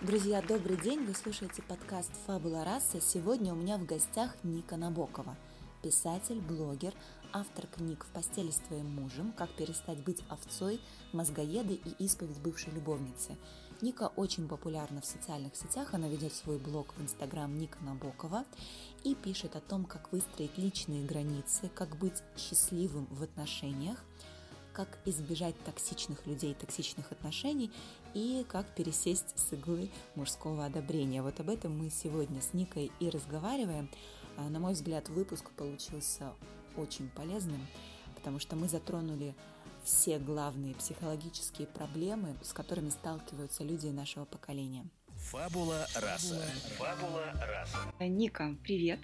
Друзья, добрый день! Вы слушаете подкаст «Фабула раса». Сегодня у меня в гостях Ника Набокова, писатель, блогер, автор книг «В постели с твоим мужем», «Как перестать быть овцой», «Мозгоеды» и «Исповедь бывшей любовницы». Ника очень популярна в социальных сетях, она ведет свой блог в Инстаграм Ника Набокова и пишет о том, как выстроить личные границы, как быть счастливым в отношениях, как избежать токсичных людей, токсичных отношений и как пересесть с иглы мужского одобрения. Вот об этом мы сегодня с Никой и разговариваем. А, на мой взгляд, выпуск получился очень полезным, потому что мы затронули все главные психологические проблемы, с которыми сталкиваются люди нашего поколения. Фабула раса. Фабула раса. Ника, привет.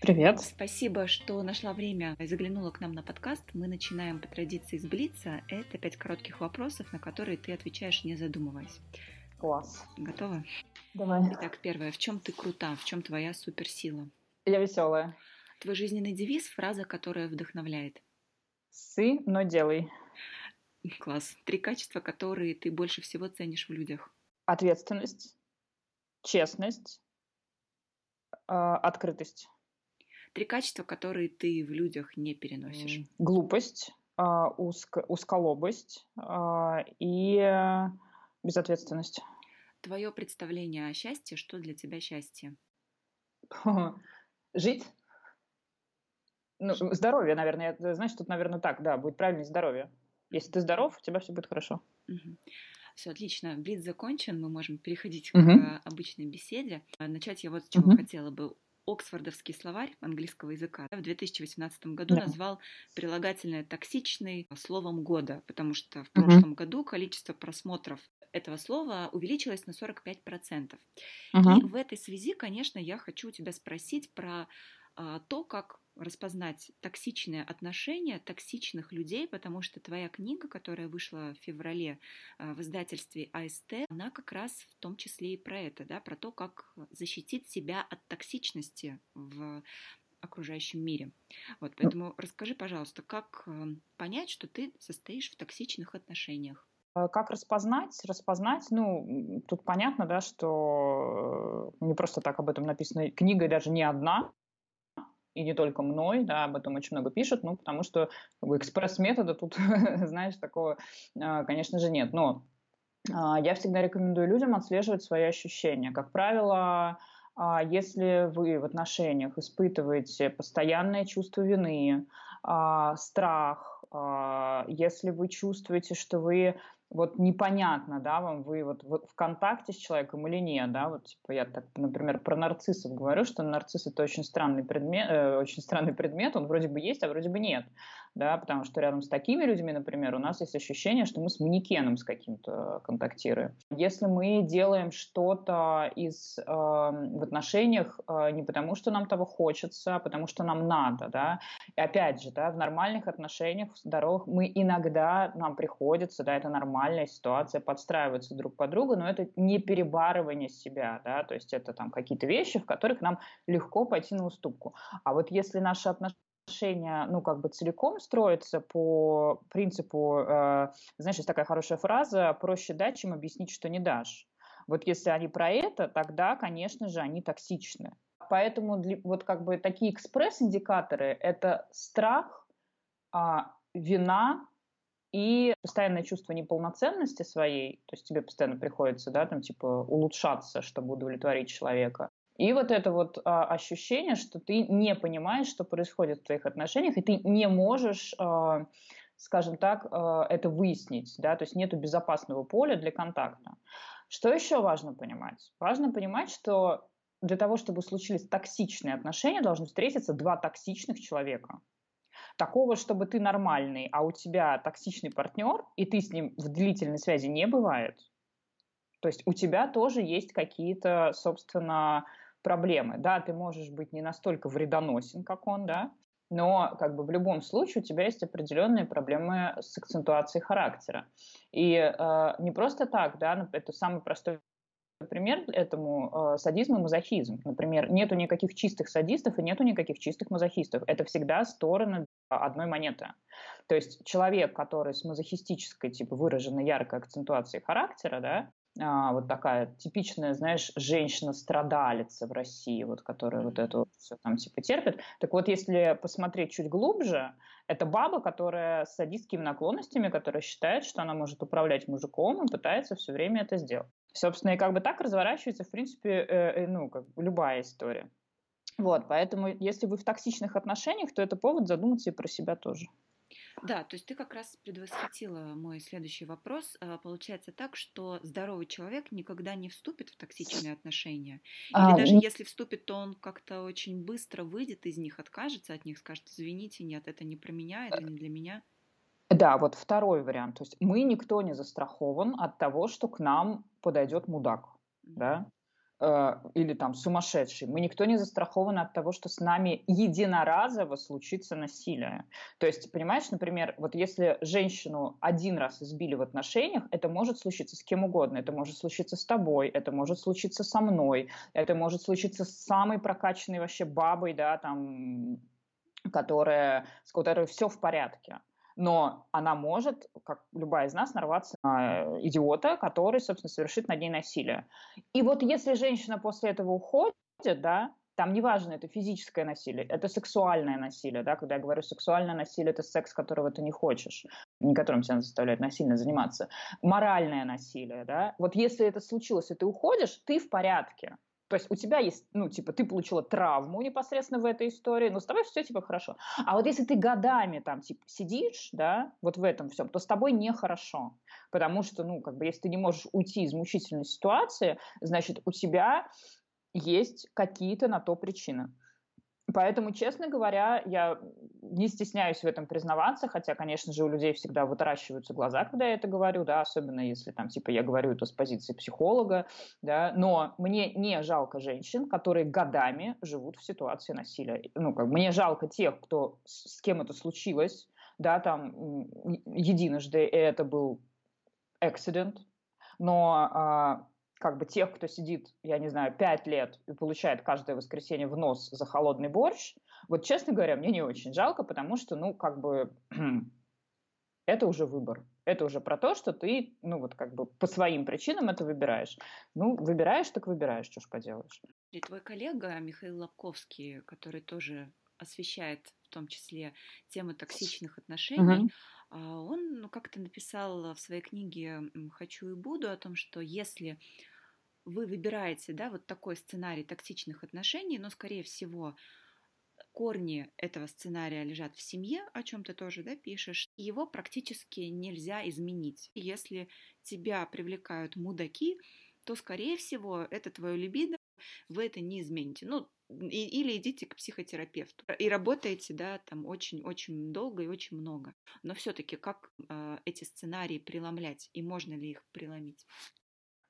Привет. Спасибо, что нашла время и заглянула к нам на подкаст. Мы начинаем по традиции с Блица. Это пять коротких вопросов, на которые ты отвечаешь, не задумываясь. Класс. Готова? Давай. Итак, первое. В чем ты крута? В чем твоя суперсила? Я веселая. Твой жизненный девиз – фраза, которая вдохновляет. Сы, но делай. Класс. Три качества, которые ты больше всего ценишь в людях. Ответственность, честность, э, открытость. Три качества, которые ты в людях не переносишь. Глупость, а, узко, узколобость а, и безответственность. Твое представление о счастье, что для тебя счастье? Жить. Ну, здоровье, наверное. Знаешь, тут, наверное, так, да, будет правильное здоровье. Если ты здоров, у тебя все будет хорошо. Угу. Все отлично. Блиц закончен. Мы можем переходить угу. к обычной беседе. Начать я вот с чего угу. хотела бы. Оксфордовский словарь английского языка в 2018 году да. назвал прилагательное токсичный словом года, потому что в прошлом угу. году количество просмотров этого слова увеличилось на 45%. Угу. И в этой связи, конечно, я хочу у тебя спросить про а, то, как распознать токсичные отношения, токсичных людей, потому что твоя книга, которая вышла в феврале а, в издательстве АСТ, она как раз в том числе и про это, да, про то, как защитить себя от токсичности в окружающем мире. Вот, поэтому расскажи, пожалуйста, как а, понять, что ты состоишь в токсичных отношениях? Как распознать? Распознать, ну, тут понятно, да, что э, не просто так об этом написано. Книга даже не одна, и не только мной, да, об этом очень много пишут, ну, потому что как бы, экспресс-метода тут, знаешь, такого, а, конечно же, нет. Но а, я всегда рекомендую людям отслеживать свои ощущения. Как правило, а, если вы в отношениях испытываете постоянное чувство вины, страх, если вы чувствуете, что вы вот непонятно, да, вам вы вот, вот в контакте с человеком или нет, да, вот типа я так, например, про нарциссов говорю, что нарцисс это очень странный предмет, э, очень странный предмет, он вроде бы есть, а вроде бы нет, да, потому что рядом с такими людьми, например, у нас есть ощущение, что мы с манекеном с каким-то контактируем. Если мы делаем что-то из э, в отношениях э, не потому, что нам того хочется, а потому что нам надо, да, и опять же, да, в нормальных отношениях, в здоровых, мы иногда нам приходится, да, это нормально нормальная ситуация, подстраиваться друг под друга, но это не перебарывание себя, да, то есть это там какие-то вещи, в которых нам легко пойти на уступку. А вот если наши отношения ну, как бы целиком строятся по принципу, э, знаешь, есть такая хорошая фраза, проще дать, чем объяснить, что не дашь. Вот если они про это, тогда, конечно же, они токсичны. Поэтому вот как бы такие экспресс-индикаторы – это страх, а, вина, и постоянное чувство неполноценности своей, то есть тебе постоянно приходится, да, там, типа, улучшаться, чтобы удовлетворить человека. И вот это вот а, ощущение, что ты не понимаешь, что происходит в твоих отношениях, и ты не можешь, а, скажем так, а, это выяснить, да, то есть нету безопасного поля для контакта. Что еще важно понимать? Важно понимать, что для того, чтобы случились токсичные отношения, должны встретиться два токсичных человека. Такого, чтобы ты нормальный, а у тебя токсичный партнер, и ты с ним в длительной связи не бывает. То есть у тебя тоже есть какие-то, собственно, проблемы. Да, ты можешь быть не настолько вредоносен, как он, да, но как бы в любом случае у тебя есть определенные проблемы с акцентуацией характера. И э, не просто так, да, это самый простой пример этому э, садизм и мазохизм. Например, нету никаких чистых садистов и нету никаких чистых мазохистов. Это всегда стороны одной монеты. То есть человек, который с мазохистической, типа, выраженной яркой акцентуацией характера, да, а, вот такая типичная, знаешь, женщина-страдалица в России, вот, которая вот это вот все там типа терпит. Так вот, если посмотреть чуть глубже, это баба, которая с садистскими наклонностями, которая считает, что она может управлять мужиком и пытается все время это сделать. Собственно, и как бы так разворачивается, в принципе, э, э, ну, как любая история. Вот, поэтому если вы в токсичных отношениях, то это повод задуматься и про себя тоже. Да, то есть ты как раз предвосхитила мой следующий вопрос. А, получается так, что здоровый человек никогда не вступит в токсичные отношения. Или а, даже ну... если вступит, то он как-то очень быстро выйдет из них, откажется от них, скажет, извините, нет, это не про меня, это не для меня. Да, вот второй вариант. То есть мы никто не застрахован от того, что к нам подойдет мудак. Mm-hmm. Да? Э, или там сумасшедший. Мы никто не застрахован от того, что с нами единоразово случится насилие. То есть, понимаешь, например, вот если женщину один раз избили в отношениях, это может случиться с кем угодно. Это может случиться с тобой, это может случиться со мной, это может случиться с самой прокачанной вообще бабой, да, там, которая, с которой все в порядке но она может, как любая из нас, нарваться на идиота, который, собственно, совершит над ней насилие. И вот если женщина после этого уходит, да, там неважно, это физическое насилие, это сексуальное насилие, да, когда я говорю сексуальное насилие, это секс, которого ты не хочешь, не которым тебя заставляют насильно заниматься. Моральное насилие, да, вот если это случилось, и ты уходишь, ты в порядке, то есть у тебя есть, ну, типа, ты получила травму непосредственно в этой истории, но с тобой все, типа, хорошо. А вот если ты годами там, типа, сидишь, да, вот в этом всем, то с тобой нехорошо. Потому что, ну, как бы, если ты не можешь уйти из мучительной ситуации, значит, у тебя есть какие-то на то причины. Поэтому, честно говоря, я не стесняюсь в этом признаваться, хотя, конечно же, у людей всегда вытаращиваются глаза, когда я это говорю, да, особенно если там, типа, я говорю это с позиции психолога, да, но мне не жалко женщин, которые годами живут в ситуации насилия. Ну, как мне жалко тех, кто, с кем это случилось, да, там, единожды, это был accident, но а, как бы тех, кто сидит, я не знаю, пять лет и получает каждое воскресенье в нос за холодный борщ, вот, честно говоря, мне не очень жалко, потому что, ну, как бы, это уже выбор. Это уже про то, что ты, ну, вот как бы по своим причинам это выбираешь. Ну, выбираешь, так выбираешь, что ж поделаешь. И твой коллега Михаил Лобковский, который тоже освещает в том числе тему токсичных отношений, uh-huh. он ну, как-то написал в своей книге «Хочу и буду» о том, что если вы выбираете да, вот такой сценарий токсичных отношений, но, скорее всего, корни этого сценария лежат в семье, о чем ты тоже да, пишешь, его практически нельзя изменить. Если тебя привлекают мудаки, то, скорее всего, это твое либидо, вы это не измените. Ну, и, или идите к психотерапевту и работаете, да, там очень-очень долго и очень много. Но все-таки как э, эти сценарии преломлять и можно ли их преломить?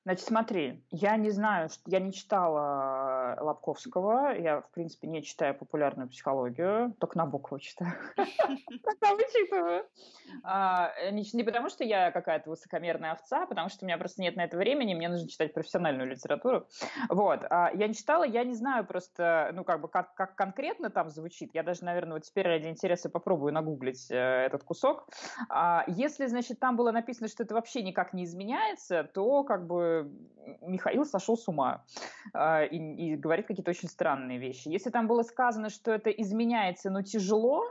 Значит, смотри, я не знаю, я не читала Лобковского, я, в принципе, не читаю популярную психологию, только на букву читаю. Пока вычитываю. А, не потому, что я какая-то высокомерная овца, потому что у меня просто нет на это времени, мне нужно читать профессиональную литературу. Вот. А, я не читала, я не знаю просто, ну, как бы, как, как конкретно там звучит. Я даже, наверное, вот теперь ради интереса попробую нагуглить э, этот кусок. А, если, значит, там было написано, что это вообще никак не изменяется, то, как бы, Михаил сошел с ума э, и, и говорит какие-то очень странные вещи. Если там было сказано, что это изменяется, но тяжело,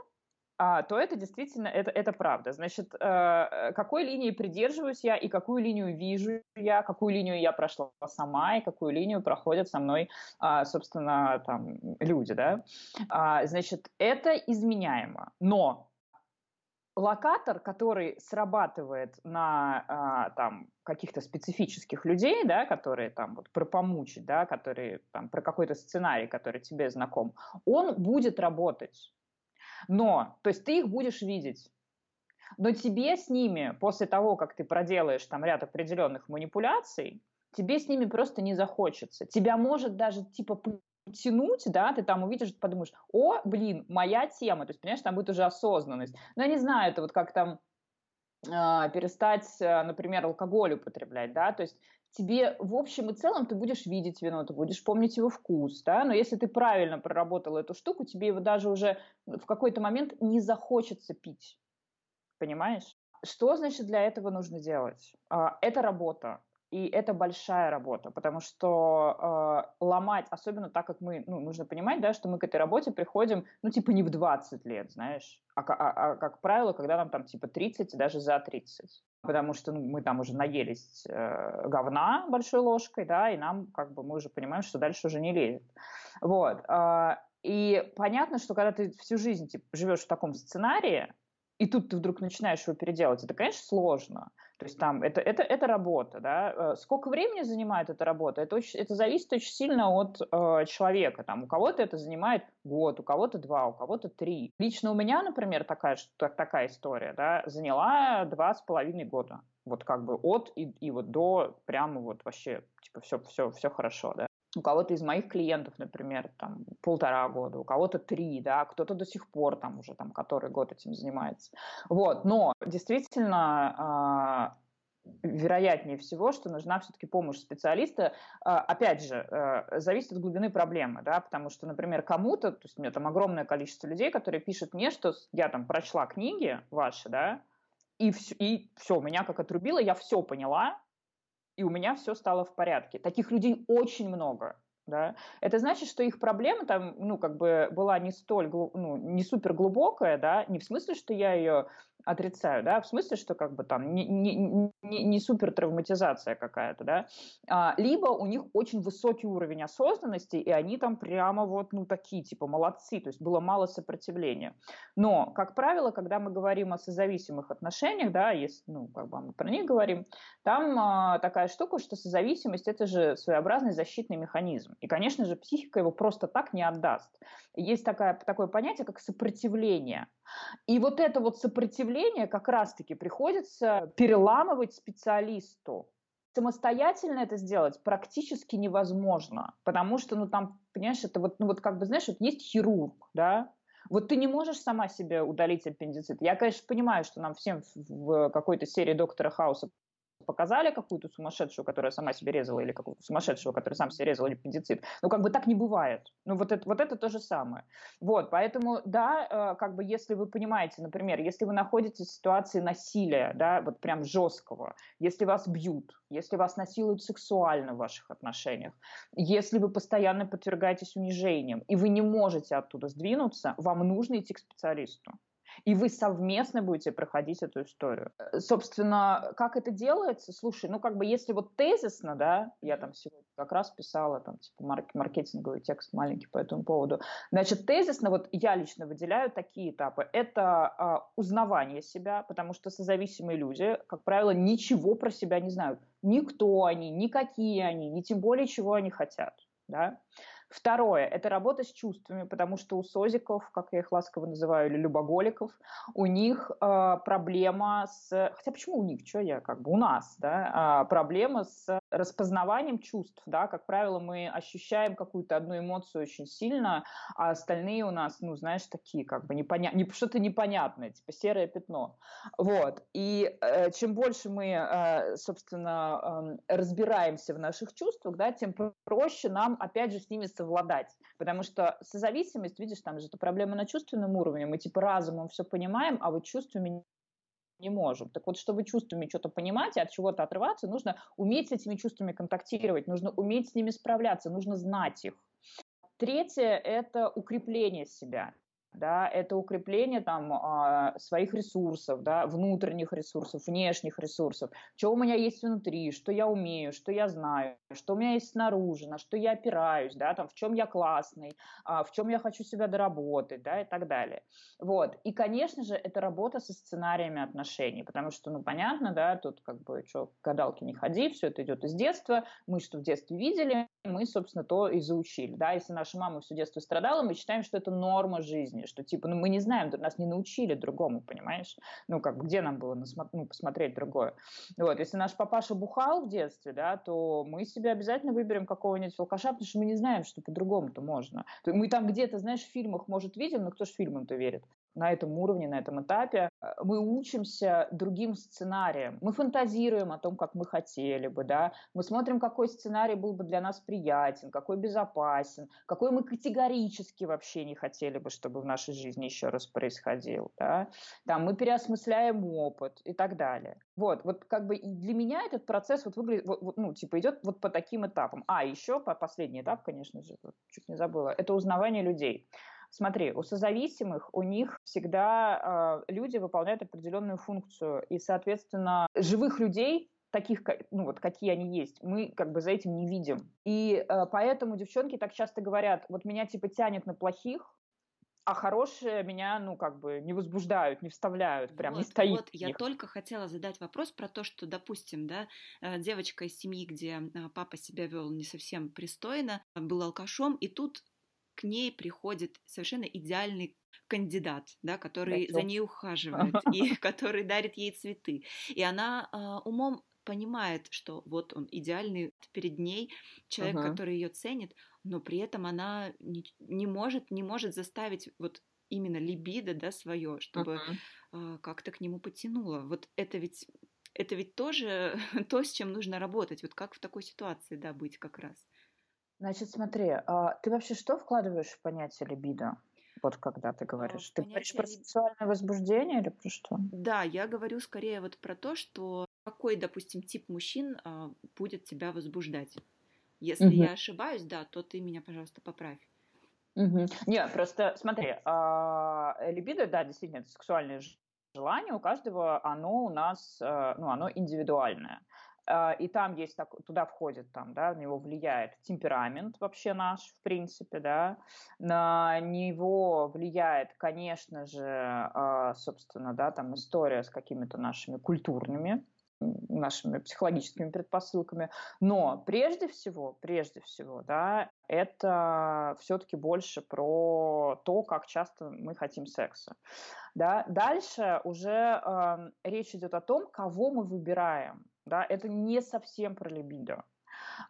а, то это действительно это, это правда. Значит, э, какой линии придерживаюсь я и какую линию вижу я, какую линию я прошла сама и какую линию проходят со мной, э, собственно, там люди, да. А, значит, это изменяемо, но локатор, который срабатывает на а, там каких-то специфических людей, да, которые там вот про помучить, да, которые там про какой-то сценарий, который тебе знаком, он будет работать. Но, то есть ты их будешь видеть. Но тебе с ними, после того, как ты проделаешь там ряд определенных манипуляций, тебе с ними просто не захочется. Тебя может даже типа тянуть, да, ты там увидишь, подумаешь, о, блин, моя тема, то есть, понимаешь, там будет уже осознанность. Но я не знаю, это вот как там э, перестать, э, например, алкоголь употреблять, да, то есть тебе в общем и целом ты будешь видеть вино, ты будешь помнить его вкус, да, но если ты правильно проработал эту штуку, тебе его даже уже в какой-то момент не захочется пить, понимаешь? Что, значит, для этого нужно делать? А, это работа. И это большая работа, потому что э, ломать, особенно так как мы, ну, нужно понимать, да, что мы к этой работе приходим, ну, типа не в 20 лет, знаешь, а, а, а как правило, когда нам там типа 30 даже за 30. Потому что ну, мы там уже наелись э, говна большой ложкой, да, и нам как бы мы уже понимаем, что дальше уже не лезет. Вот. Э, и понятно, что когда ты всю жизнь типа, живешь в таком сценарии, и тут ты вдруг начинаешь его переделать, это, конечно, сложно. То есть там это, это, это работа, да. Э, сколько времени занимает эта работа? Это, очень, это зависит очень сильно от э, человека. Там у кого-то это занимает год, у кого-то два, у кого-то три. Лично у меня, например, такая, так, такая история, да, заняла два с половиной года. Вот как бы от и, и вот до прямо вот вообще, типа, все, все, все хорошо, да у кого-то из моих клиентов, например, там полтора года, у кого-то три, да, кто-то до сих пор там уже там который год этим занимается. Вот, но действительно э, вероятнее всего, что нужна все-таки помощь специалиста. Э, опять же, э, зависит от глубины проблемы, да, потому что, например, кому-то, то есть у меня там огромное количество людей, которые пишут мне, что я там прочла книги ваши, да, и все, и все, меня как отрубило, я все поняла, и у меня все стало в порядке. Таких людей очень много. Да? Это значит, что их проблема там, ну, как бы была не столь, ну, не супер глубокая, да, не в смысле, что я ее отрицаю, да, в смысле, что как бы там не, не, не, не супер травматизация какая-то, да, а, либо у них очень высокий уровень осознанности, и они там прямо вот, ну, такие, типа, молодцы, то есть было мало сопротивления. Но, как правило, когда мы говорим о созависимых отношениях, да, если, ну, как бы мы про них говорим, там а, такая штука, что созависимость – это же своеобразный защитный механизм. И, конечно же, психика его просто так не отдаст. Есть такая, такое понятие, как сопротивление – и вот это вот сопротивление как раз-таки приходится переламывать специалисту. Самостоятельно это сделать практически невозможно, потому что, ну, там, понимаешь, это вот, ну, вот как бы, знаешь, вот есть хирург, да, вот ты не можешь сама себе удалить аппендицит. Я, конечно, понимаю, что нам всем в какой-то серии Доктора Хауса показали какую-то сумасшедшую, которая сама себе резала, или какую-то сумасшедшего, который сам себе резал, или аппендицит. Ну, как бы так не бывает. Ну, вот это, вот это то же самое. Вот, поэтому, да, э, как бы если вы понимаете, например, если вы находитесь в ситуации насилия, да, вот прям жесткого, если вас бьют, если вас насилуют сексуально в ваших отношениях, если вы постоянно подвергаетесь унижениям, и вы не можете оттуда сдвинуться, вам нужно идти к специалисту и вы совместно будете проходить эту историю. Э, собственно, как это делается? Слушай, ну как бы если вот тезисно, да, я там сегодня как раз писала там типа марк маркетинговый текст маленький по этому поводу. Значит, тезисно вот я лично выделяю такие этапы. Это а, узнавание себя, потому что созависимые люди, как правило, ничего про себя не знают. Никто они, никакие они, ни тем более, чего они хотят. Да? Второе – это работа с чувствами, потому что у созиков, как я их ласково называю, или любоголиков, у них э, проблема с… Хотя почему у них? Что я как бы? У нас, да? Э, проблема с распознаванием чувств, да? Как правило, мы ощущаем какую-то одну эмоцию очень сильно, а остальные у нас, ну, знаешь, такие как бы непонятные, не, что-то непонятное, типа серое пятно. Вот. И э, чем больше мы, э, собственно, э, разбираемся в наших чувствах, да, тем проще нам, опять же, с ними совладать. Потому что созависимость, видишь, там же это проблема на чувственном уровне. Мы типа разумом все понимаем, а вот чувствами не можем. Так вот, чтобы чувствами что-то понимать и от чего-то отрываться, нужно уметь с этими чувствами контактировать, нужно уметь с ними справляться, нужно знать их. Третье – это укрепление себя да, это укрепление там а, своих ресурсов, да, внутренних ресурсов, внешних ресурсов, что у меня есть внутри, что я умею, что я знаю, что у меня есть снаружи, на что я опираюсь, да, там, в чем я классный, а, в чем я хочу себя доработать, да, и так далее. Вот. И, конечно же, это работа со сценариями отношений, потому что, ну, понятно, да, тут как бы, что, гадалки не ходи, все это идет из детства, мы что в детстве видели, мы, собственно, то и заучили, да, если наша мама все детство страдала, мы считаем, что это норма жизни, жизни, что типа, ну мы не знаем, нас не научили другому, понимаешь? Ну как, где нам было насмо- ну, посмотреть другое? Вот, если наш папаша бухал в детстве, да, то мы себе обязательно выберем какого-нибудь алкаша, потому что мы не знаем, что по-другому-то можно. Мы там где-то, знаешь, в фильмах, может, видим, но кто же фильмам-то верит? На этом уровне, на этом этапе, э, мы учимся другим сценариям. Мы фантазируем о том, как мы хотели бы, да, мы смотрим, какой сценарий был бы для нас приятен, какой безопасен, какой мы категорически вообще не хотели бы, чтобы в нашей жизни еще раз происходил, да. Там мы переосмысляем опыт и так далее. Вот, вот как бы для меня этот процесс вот выглядит, вот, ну, типа идет вот по таким этапам. А, еще по последний этап, конечно же, чуть не забыла, это узнавание людей. Смотри, у созависимых у них всегда э, люди выполняют определенную функцию, и, соответственно, живых людей таких, ну вот какие они есть, мы как бы за этим не видим. И э, поэтому девчонки так часто говорят, вот меня типа тянет на плохих, а хорошие меня, ну, как бы не возбуждают, не вставляют, прям вот, не стоит. Вот, я только хотела задать вопрос про то, что, допустим, да, э, девочка из семьи, где э, папа себя вел не совсем пристойно, был алкашом, и тут к ней приходит совершенно идеальный кандидат, да, который да, за ней ухаживает и который дарит ей цветы. И она э, умом понимает, что вот он идеальный перед ней, человек, uh-huh. который ее ценит, но при этом она не, не может, не может заставить вот именно либидо, да, свое, чтобы uh-huh. э, как-то к нему потянуло. Вот это ведь это ведь тоже то, с чем нужно работать. Вот как в такой ситуации, да, быть как раз. Значит, смотри, а ты вообще что вкладываешь в понятие либидо? Вот когда ты говоришь. Ты говоришь про сексуальное возбуждение или про что? Да, я говорю скорее вот про то, что какой, допустим, тип мужчин а, будет тебя возбуждать. Если угу. я ошибаюсь, да, то ты меня, пожалуйста, поправь. Угу. Не, просто смотри, а, либидо, да, действительно, это сексуальное желание у каждого, оно у нас, а, ну, оно индивидуальное. А, и там есть, так, туда входит, там, да, на него влияет темперамент вообще наш, в принципе, да, на него влияет, конечно же, а, собственно, да, там история с какими-то нашими культурными, нашими психологическими предпосылками, но прежде всего, прежде всего, да, это все-таки больше про то, как часто мы хотим секса. Да. Дальше уже э, речь идет о том, кого мы выбираем да, это не совсем про либидо.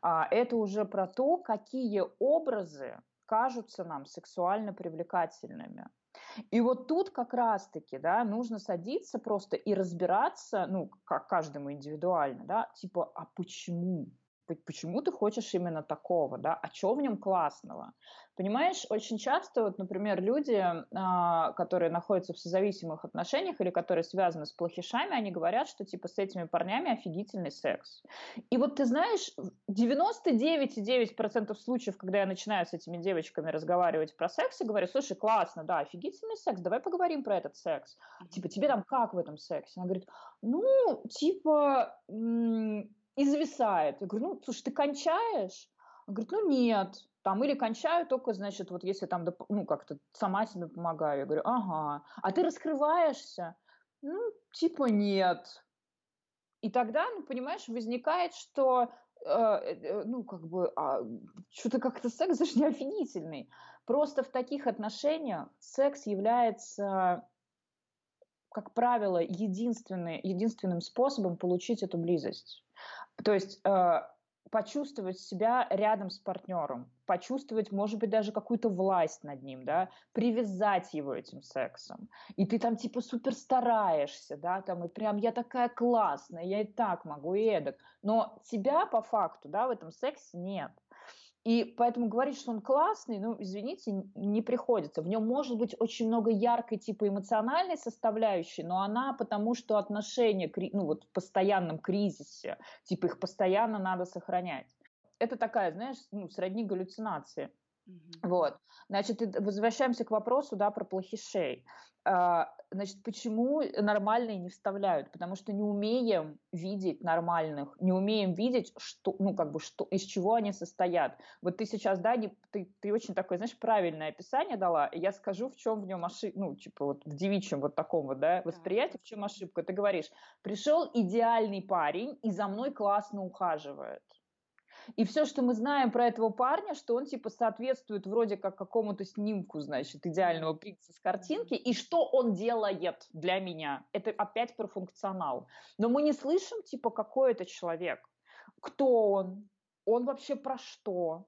А, это уже про то, какие образы кажутся нам сексуально привлекательными. И вот тут как раз-таки, да, нужно садиться просто и разбираться, ну, как каждому индивидуально, да, типа, а почему? почему ты хочешь именно такого, да, а что в нем классного? Понимаешь, очень часто, вот, например, люди, а, которые находятся в созависимых отношениях или которые связаны с плохишами, они говорят, что типа с этими парнями офигительный секс. И вот ты знаешь, 99,9% случаев, когда я начинаю с этими девочками разговаривать про секс и говорю, слушай, классно, да, офигительный секс, давай поговорим про этот секс. Типа, тебе там как в этом сексе? Она говорит, ну, типа, и зависает. Я говорю, ну, слушай, ты кончаешь? Он говорит, ну, нет. Там или кончаю только, значит, вот если там, ну, как-то сама себе помогаю. Я говорю, ага. А ты раскрываешься? Ну, типа нет. И тогда, ну, понимаешь, возникает, что э, э, ну, как бы, а, что-то как-то секс даже не офигительный. Просто в таких отношениях секс является как правило, единственный, единственным способом получить эту близость. То есть э, почувствовать себя рядом с партнером, почувствовать, может быть, даже какую-то власть над ним, да, привязать его этим сексом. И ты там типа супер стараешься, да, там и прям я такая классная, я и так могу, и эдак. Но тебя по факту, да, в этом сексе нет. И поэтому говорить, что он классный, ну, извините, не приходится. В нем может быть очень много яркой типа эмоциональной составляющей, но она потому, что отношения, ну, вот в постоянном кризисе, типа их постоянно надо сохранять. Это такая, знаешь, ну, сродни галлюцинации. Вот. Значит, возвращаемся к вопросу, да, про плохишей. А, значит, почему нормальные не вставляют? Потому что не умеем видеть нормальных, не умеем видеть, что, ну, как бы, что, из чего они состоят. Вот ты сейчас, да, не, ты, ты очень такое, знаешь, правильное описание дала, и я скажу, в чем в нем ошибка, ну, типа, вот в девичьем вот таком вот, да, восприятии, в чем ошибка. Ты говоришь, пришел идеальный парень и за мной классно ухаживает. И все, что мы знаем про этого парня, что он типа соответствует вроде как какому-то снимку, значит, идеального принца с картинки. И что он делает для меня? Это опять про функционал. Но мы не слышим типа какой это человек, кто он, он вообще про что,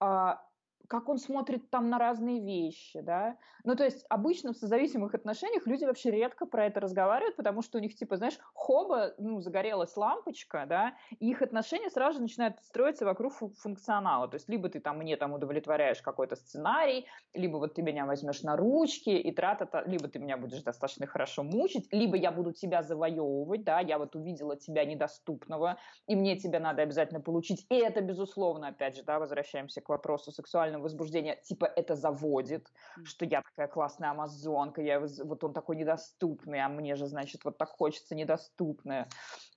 а, как он смотрит там на разные вещи, да. Ну, то есть обычно в созависимых отношениях люди вообще редко про это разговаривают, потому что у них, типа, знаешь, хоба, ну, загорелась лампочка, да, и их отношения сразу же начинают строиться вокруг функционала. То есть либо ты там мне там удовлетворяешь какой-то сценарий, либо вот ты меня возьмешь на ручки и трата, либо ты меня будешь достаточно хорошо мучить, либо я буду тебя завоевывать, да, я вот увидела тебя недоступного, и мне тебя надо обязательно получить. И это, безусловно, опять же, да, возвращаемся к вопросу сексуального сексуального возбуждения, типа это заводит, mm. что я такая классная амазонка, я вот он такой недоступный, а мне же, значит, вот так хочется недоступное.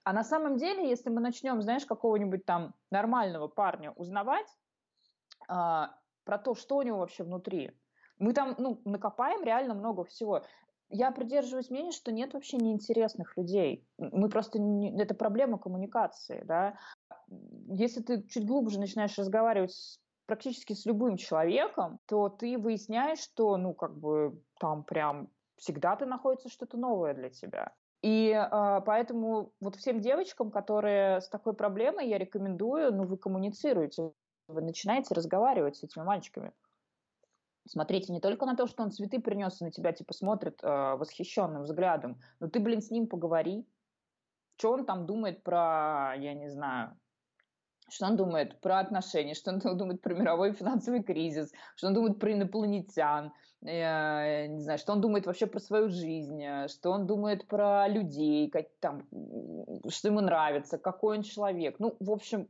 А на самом деле, если мы начнем, знаешь, какого-нибудь там нормального парня узнавать а, про то, что у него вообще внутри, мы там, ну, накопаем реально много всего. Я придерживаюсь мнения, что нет вообще неинтересных людей. Мы просто... Не, это проблема коммуникации, да. Если ты чуть глубже начинаешь разговаривать с практически с любым человеком, то ты выясняешь, что, ну, как бы там прям всегда ты находится что-то новое для тебя. И э, поэтому вот всем девочкам, которые с такой проблемой, я рекомендую, ну, вы коммуницируете, вы начинаете разговаривать с этими мальчиками. Смотрите не только на то, что он цветы принес и на тебя, типа, смотрит э, восхищенным взглядом, но ты, блин, с ним поговори. Что он там думает про, я не знаю, что он думает про отношения, что он думает про мировой финансовый кризис, что он думает про инопланетян, э, не знаю, что он думает вообще про свою жизнь, э, что он думает про людей, как, там, что ему нравится, какой он человек. Ну, в общем,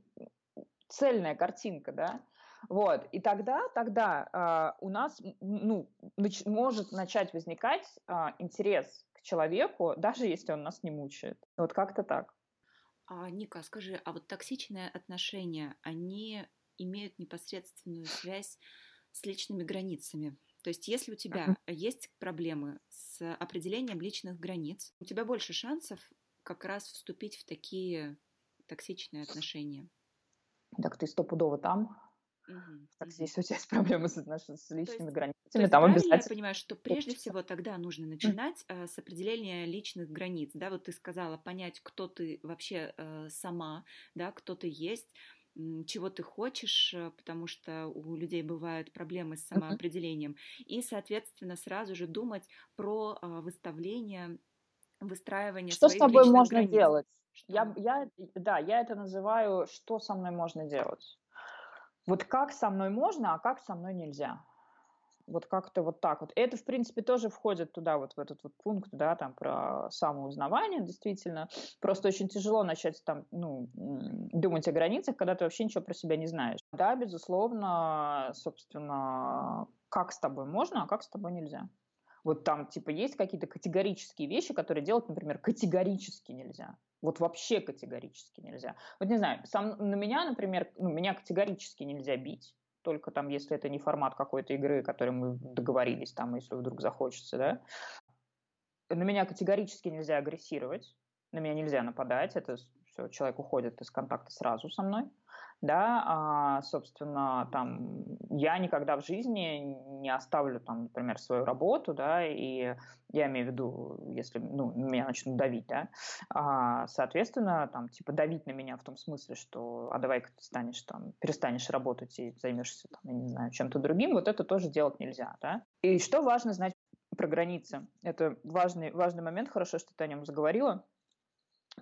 цельная картинка, да. Вот, и тогда, тогда э, у нас ну, нач- может начать возникать э, интерес к человеку, даже если он нас не мучает. Вот как-то так. А, Ника, скажи, а вот токсичные отношения, они имеют непосредственную связь с личными границами? То есть, если у тебя uh-huh. есть проблемы с определением личных границ, у тебя больше шансов как раз вступить в такие токсичные отношения. Так ты стопудово там, Угу. Так, если у тебя есть проблемы с, с личными есть, границами, там обязательно... Я понимаю, что прежде всего тогда нужно начинать э, с определения личных границ, да, вот ты сказала, понять, кто ты вообще э, сама, да, кто ты есть, чего ты хочешь, э, потому что у людей бывают проблемы с самоопределением, uh-huh. и, соответственно, сразу же думать про э, выставление, выстраивание Что с тобой можно границ. делать? Я, я, да, я это называю, что со мной можно делать. Вот как со мной можно, а как со мной нельзя. Вот как-то вот так вот. Это, в принципе, тоже входит туда, вот в этот вот пункт, да, там про самоузнавание, действительно. Просто очень тяжело начать там, ну, думать о границах, когда ты вообще ничего про себя не знаешь. Да, безусловно, собственно, как с тобой можно, а как с тобой нельзя. Вот там, типа, есть какие-то категорические вещи, которые делать, например, категорически нельзя. Вот вообще категорически нельзя. Вот не знаю, сам, на меня, например, ну, меня категорически нельзя бить. Только там, если это не формат какой-то игры, который мы договорились, там, если вдруг захочется, да. На меня категорически нельзя агрессировать, на меня нельзя нападать, это все, человек уходит из контакта сразу со мной да, а, собственно, там, я никогда в жизни не оставлю, там, например, свою работу, да, и я имею в виду, если, ну, меня начнут давить, да, а, соответственно, там, типа, давить на меня в том смысле, что, а давай-ка ты станешь, там, перестанешь работать и займешься, там, я не знаю, чем-то другим, вот это тоже делать нельзя, да. И что важно знать про границы? Это важный, важный момент, хорошо, что ты о нем заговорила,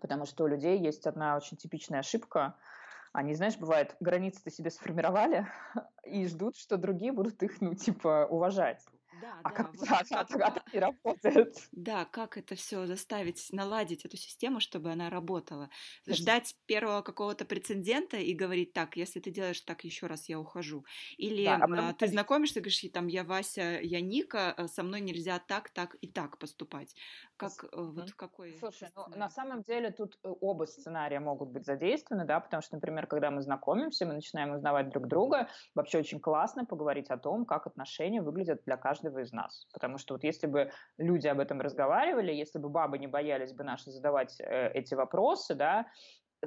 потому что у людей есть одна очень типичная ошибка – они, знаешь, бывает, границы-то себе сформировали и ждут, что другие будут их, ну, типа, уважать. Да, а да, как, вот а, как, а, это не работает? Да, как это все заставить, наладить эту систему, чтобы она работала. Ждать первого какого-то прецедента и говорить, так, если ты делаешь так, еще раз я ухожу. Или да, а потом... ты знакомишься, говоришь, там, я Вася, я Ника, э, со мной нельзя так, так и так поступать. Как, mm-hmm. вот какой... Слушай, ну, на самом деле тут э, оба сценария могут быть задействованы, да, потому что, например, когда мы знакомимся, мы начинаем узнавать друг друга, вообще очень классно поговорить о том, как отношения выглядят для каждого каждого из нас. Потому что вот если бы люди об этом разговаривали, если бы бабы не боялись бы наши задавать э, эти вопросы, да,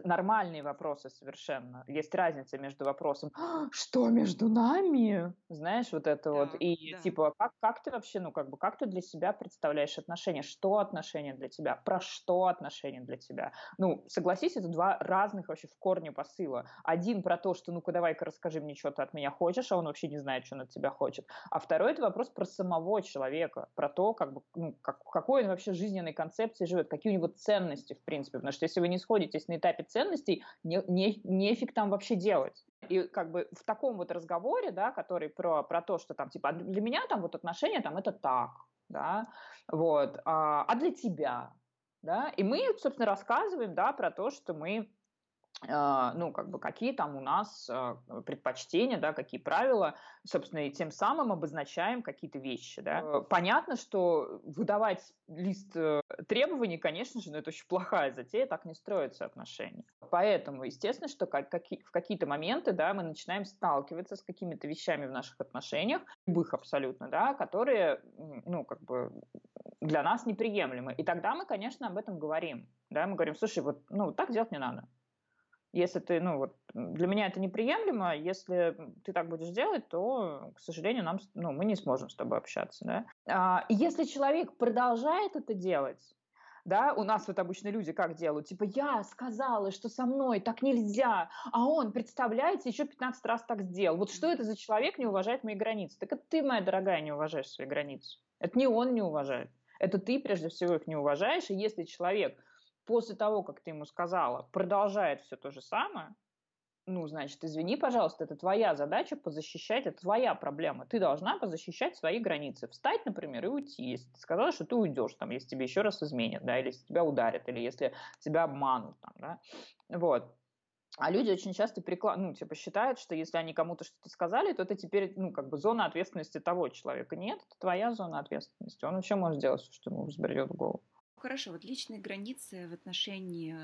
нормальные вопросы совершенно. Есть разница между вопросом «А, «что между нами?» Знаешь, вот это да, вот. И да. типа, как, как ты вообще, ну, как бы, как ты для себя представляешь отношения? Что отношения для тебя? Про что отношения для тебя? Ну, согласись, это два разных вообще в корне посыла. Один про то, что ну-ка давай-ка расскажи мне, что ты от меня хочешь, а он вообще не знает, что он от тебя хочет. А второй это вопрос про самого человека, про то, как бы, ну, как, какой он вообще жизненной концепции живет, какие у него ценности, в принципе. Потому что если вы не сходитесь на этапе ценностей, не, не, нефиг там вообще делать. И как бы в таком вот разговоре, да, который про, про то, что там, типа, «А для меня там вот отношения там это так, да, вот, а, а для тебя, да, и мы, собственно, рассказываем, да, про то, что мы ну, как бы, какие там у нас а, предпочтения, да, какие правила, собственно, и тем самым обозначаем какие-то вещи, да. Понятно, что выдавать лист э, требований, конечно же, ну, это очень плохая затея, так не строятся отношения. Поэтому, естественно, что как, в какие-то моменты, да, мы начинаем сталкиваться с какими-то вещами в наших отношениях, любых абсолютно, да, которые, ну, как бы, для нас неприемлемы. И тогда мы, конечно, об этом говорим, да, мы говорим, слушай, вот, ну, так делать не надо. Если ты, ну вот, для меня это неприемлемо, если ты так будешь делать, то, к сожалению, нам, ну, мы не сможем с тобой общаться, да. А, если человек продолжает это делать, да, у нас вот обычно люди как делают, типа, я сказала, что со мной так нельзя, а он, представляете, еще 15 раз так сделал. Вот что это за человек не уважает мои границы? Так это ты, моя дорогая, не уважаешь свои границы. Это не он не уважает. Это ты, прежде всего, их не уважаешь, и если человек после того, как ты ему сказала, продолжает все то же самое, ну, значит, извини, пожалуйста, это твоя задача позащищать, это твоя проблема. Ты должна позащищать свои границы. Встать, например, и уйти. Если ты сказала, что ты уйдешь, там, если тебе еще раз изменят, да, или если тебя ударят, или если тебя обманут, там, да, вот. А люди очень часто переклад... ну, типа, считают, что если они кому-то что-то сказали, то это теперь, ну, как бы зона ответственности того человека. Нет, это твоя зона ответственности. Он вообще может сделать все, что ему взбредет в голову. Хорошо, вот личные границы в отношении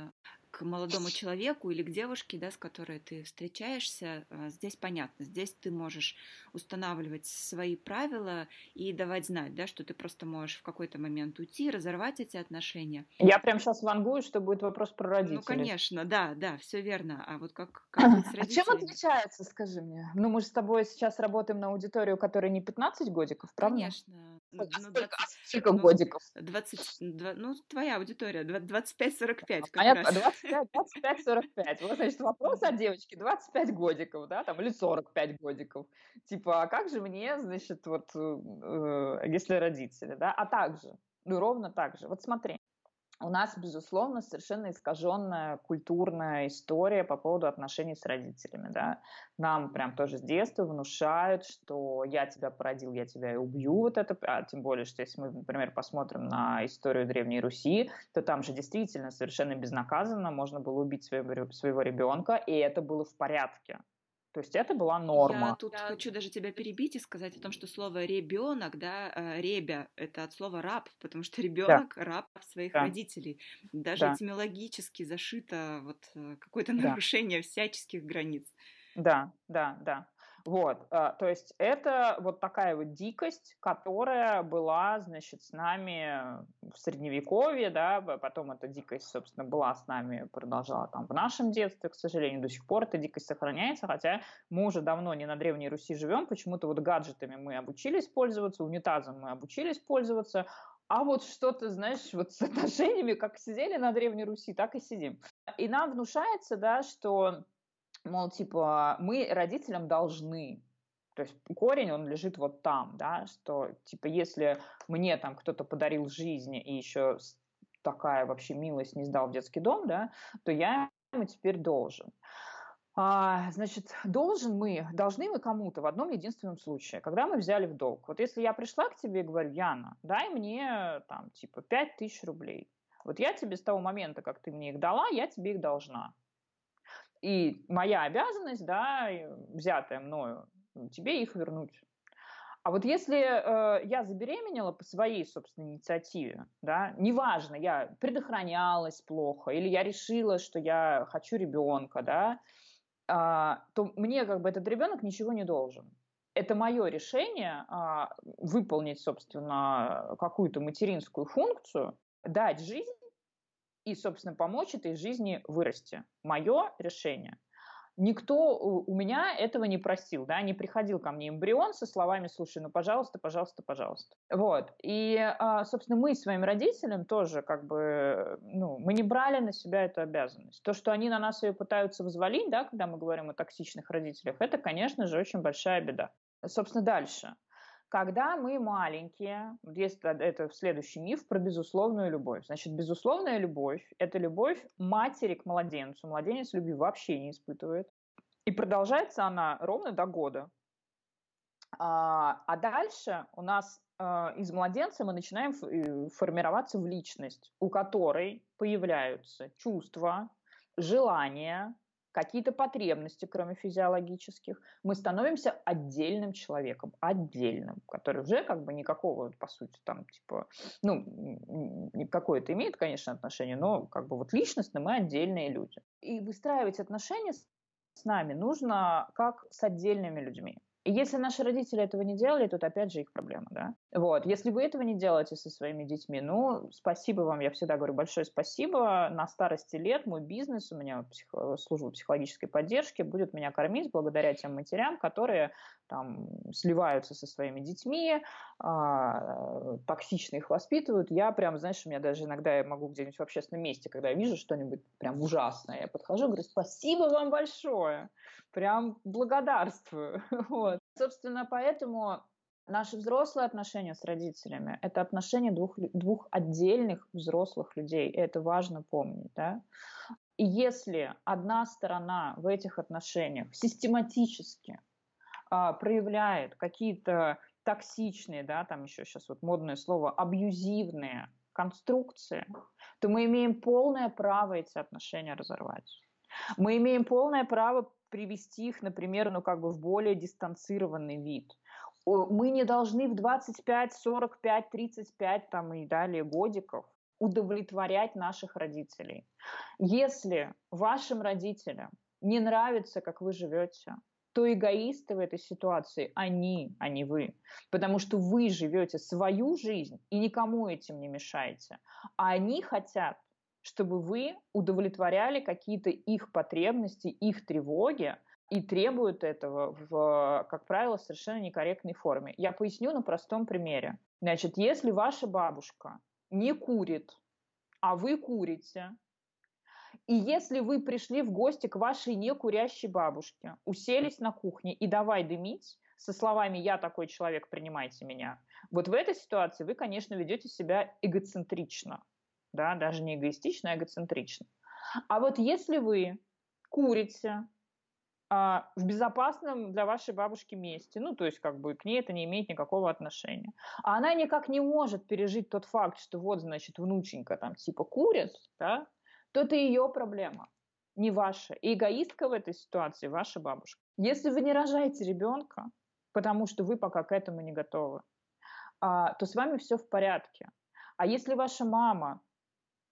к молодому человеку или к девушке, да, с которой ты встречаешься, а, здесь понятно. Здесь ты можешь устанавливать свои правила и давать знать, да, что ты просто можешь в какой-то момент уйти, разорвать эти отношения. Я прям сейчас вангую, что будет вопрос про ну, родителей. Ну, конечно, да, да, все верно. А вот как, как быть с родителями? А чем отличается, скажи мне? Ну, мы же с тобой сейчас работаем на аудиторию, которая не 15 годиков, правда? Конечно. Ну, 20, 20, сколько ну, годиков? 20, 20, ну, твоя аудитория, 25-45 как Понятно, раз. 25-45. Вот, значит, вопрос от девочки 25 годиков, да, там, или 45 годиков. Типа, а как же мне, значит, вот, э, если родители, да, а также, ну, ровно так же. Вот смотри, у нас, безусловно, совершенно искаженная культурная история по поводу отношений с родителями. Да? Нам прям тоже с детства внушают, что я тебя породил, я тебя и убью. Вот это, а тем более, что если мы, например, посмотрим на историю Древней Руси, то там же действительно совершенно безнаказанно можно было убить своего, своего ребенка, и это было в порядке. То есть это была норма. Я тут хочу даже тебя перебить и сказать о том, что слово ребенок, да, э, ребя, это от слова раб, потому что ребенок да. раб своих да. родителей. Даже да. этимологически зашито вот э, какое-то да. нарушение всяческих границ. Да, да, да. Вот, а, то есть это вот такая вот дикость, которая была, значит, с нами в Средневековье, да, потом эта дикость, собственно, была с нами, продолжала там в нашем детстве, к сожалению, до сих пор эта дикость сохраняется, хотя мы уже давно не на Древней Руси живем, почему-то вот гаджетами мы обучились пользоваться, унитазом мы обучились пользоваться, а вот что-то, знаешь, вот с отношениями, как сидели на Древней Руси, так и сидим. И нам внушается, да, что мол, типа, мы родителям должны, то есть корень, он лежит вот там, да, что, типа, если мне там кто-то подарил жизнь и еще такая вообще милость не сдал в детский дом, да, то я ему теперь должен. А, значит, должен мы, должны мы кому-то в одном единственном случае, когда мы взяли в долг. Вот если я пришла к тебе и говорю, Яна, дай мне там типа 5 тысяч рублей. Вот я тебе с того момента, как ты мне их дала, я тебе их должна. И моя обязанность, да, взятая мною, тебе их вернуть. А вот если э, я забеременела по своей собственной инициативе, да, неважно, я предохранялась плохо, или я решила, что я хочу ребенка, да, э, то мне как бы этот ребенок ничего не должен. Это мое решение э, выполнить, собственно, какую-то материнскую функцию, дать жизнь и, собственно, помочь этой жизни вырасти. Мое решение – никто у меня этого не просил, да, не приходил ко мне эмбрион со словами, слушай, ну, пожалуйста, пожалуйста, пожалуйста. Вот. И, а, собственно, мы своим родителям тоже как бы, ну, мы не брали на себя эту обязанность. То, что они на нас ее пытаются взвалить, да, когда мы говорим о токсичных родителях, это, конечно же, очень большая беда. Собственно, дальше. Когда мы маленькие, есть это следующий миф про безусловную любовь. Значит, безусловная любовь – это любовь матери к младенцу. Младенец любви вообще не испытывает. И продолжается она ровно до года. А, а дальше у нас а, из младенца мы начинаем э, формироваться в личность, у которой появляются чувства, желания, какие-то потребности, кроме физиологических, мы становимся отдельным человеком, отдельным, который уже как бы никакого, по сути, там, типа, ну, какое это имеет, конечно, отношение, но как бы вот личностно мы отдельные люди. И выстраивать отношения с нами нужно как с отдельными людьми. И если наши родители этого не делали, то опять же их проблема, да. Вот, если вы этого не делаете со своими детьми, ну, спасибо вам, я всегда говорю большое спасибо. На старости лет мой бизнес, у меня психо- служба психологической поддержки, будет меня кормить благодаря тем матерям, которые там сливаются со своими детьми, а, токсично их воспитывают. Я прям, знаешь, у меня даже иногда я могу где-нибудь в общественном месте, когда я вижу что-нибудь прям ужасное, я подхожу и говорю, спасибо вам большое, прям благодарствую. Вот. Собственно, поэтому наши взрослые отношения с родителями – это отношения двух, двух отдельных взрослых людей. И это важно помнить. Да? И если одна сторона в этих отношениях систематически а, проявляет какие-то токсичные, да, там еще сейчас вот модное слово, абьюзивные конструкции, то мы имеем полное право эти отношения разорвать. Мы имеем полное право привести их, например, ну как бы в более дистанцированный вид. Мы не должны в 25, 45, 35 там и далее годиков удовлетворять наших родителей. Если вашим родителям не нравится, как вы живете, то эгоисты в этой ситуации они, а не вы. Потому что вы живете свою жизнь и никому этим не мешаете. А они хотят чтобы вы удовлетворяли какие-то их потребности, их тревоги, и требуют этого в, как правило, совершенно некорректной форме. Я поясню на простом примере. Значит, если ваша бабушка не курит, а вы курите, и если вы пришли в гости к вашей некурящей бабушке, уселись на кухне и давай дымить, со словами «я такой человек, принимайте меня», вот в этой ситуации вы, конечно, ведете себя эгоцентрично да, даже не эгоистично, а эгоцентрично. А вот если вы курите а, в безопасном для вашей бабушки месте, ну, то есть как бы к ней это не имеет никакого отношения, а она никак не может пережить тот факт, что вот, значит, внученька там типа курит, да, то это ее проблема, не ваша. И эгоистка в этой ситуации ваша бабушка. Если вы не рожаете ребенка, потому что вы пока к этому не готовы, а, то с вами все в порядке. А если ваша мама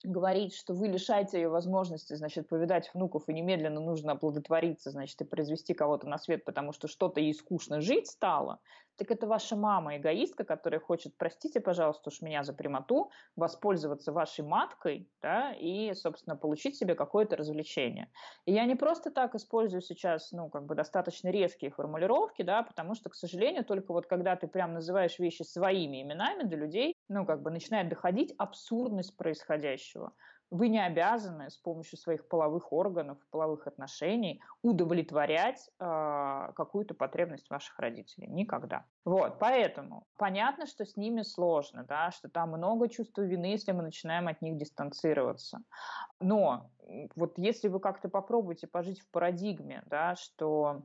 говорить, что вы лишаете ее возможности, значит, повидать внуков, и немедленно нужно оплодотвориться, значит, и произвести кого-то на свет, потому что что-то ей скучно жить стало, так это ваша мама эгоистка, которая хочет, простите, пожалуйста, уж меня за прямоту, воспользоваться вашей маткой, да, и, собственно, получить себе какое-то развлечение. И я не просто так использую сейчас, ну, как бы достаточно резкие формулировки, да, потому что, к сожалению, только вот когда ты прям называешь вещи своими именами до людей, ну, как бы начинает доходить абсурдность происходящего. Вы не обязаны с помощью своих половых органов, половых отношений удовлетворять э, какую-то потребность ваших родителей. Никогда. Вот, поэтому понятно, что с ними сложно, да, что там много чувства вины, если мы начинаем от них дистанцироваться. Но вот если вы как-то попробуете пожить в парадигме, да, что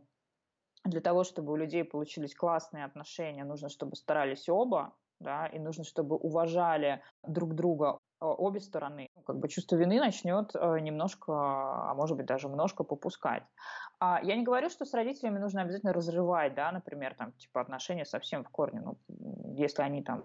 для того, чтобы у людей получились классные отношения, нужно, чтобы старались оба, да, и нужно, чтобы уважали друг друга обе стороны. Ну, как бы чувство вины начнет э, немножко, а может быть даже немножко попускать. А я не говорю, что с родителями нужно обязательно разрывать, да, например, там, типа отношения совсем в корне. Ну, если они там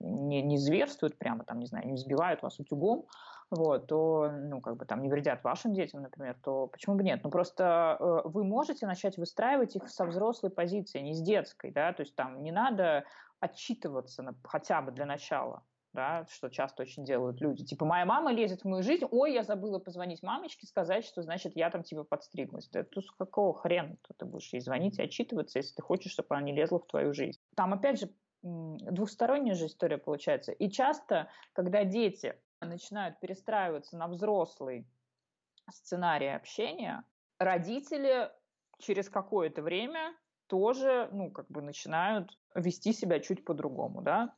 не, не зверствуют прямо, там, не знаю, не сбивают вас утюгом, вот, то, ну, как бы там не вредят вашим детям, например, то почему бы нет? Ну, просто э, вы можете начать выстраивать их со взрослой позиции, не с детской, да, то есть там не надо отчитываться на, хотя бы для начала, да, что часто очень делают люди. Типа, моя мама лезет в мою жизнь, ой, я забыла позвонить мамочке, сказать, что, значит, я там типа подстриглась. Да это с какого хрена ты будешь ей звонить и отчитываться, если ты хочешь, чтобы она не лезла в твою жизнь. Там, опять же, двухсторонняя же история получается. И часто, когда дети начинают перестраиваться на взрослый сценарий общения, родители через какое-то время тоже, ну, как бы начинают вести себя чуть по-другому, да.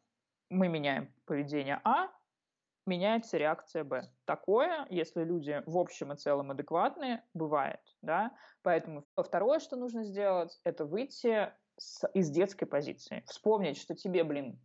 Мы меняем поведение А, меняется реакция Б. Такое, если люди в общем и целом адекватные, бывает, да. Поэтому второе, что нужно сделать, это выйти с, из детской позиции. Вспомнить, что тебе, блин,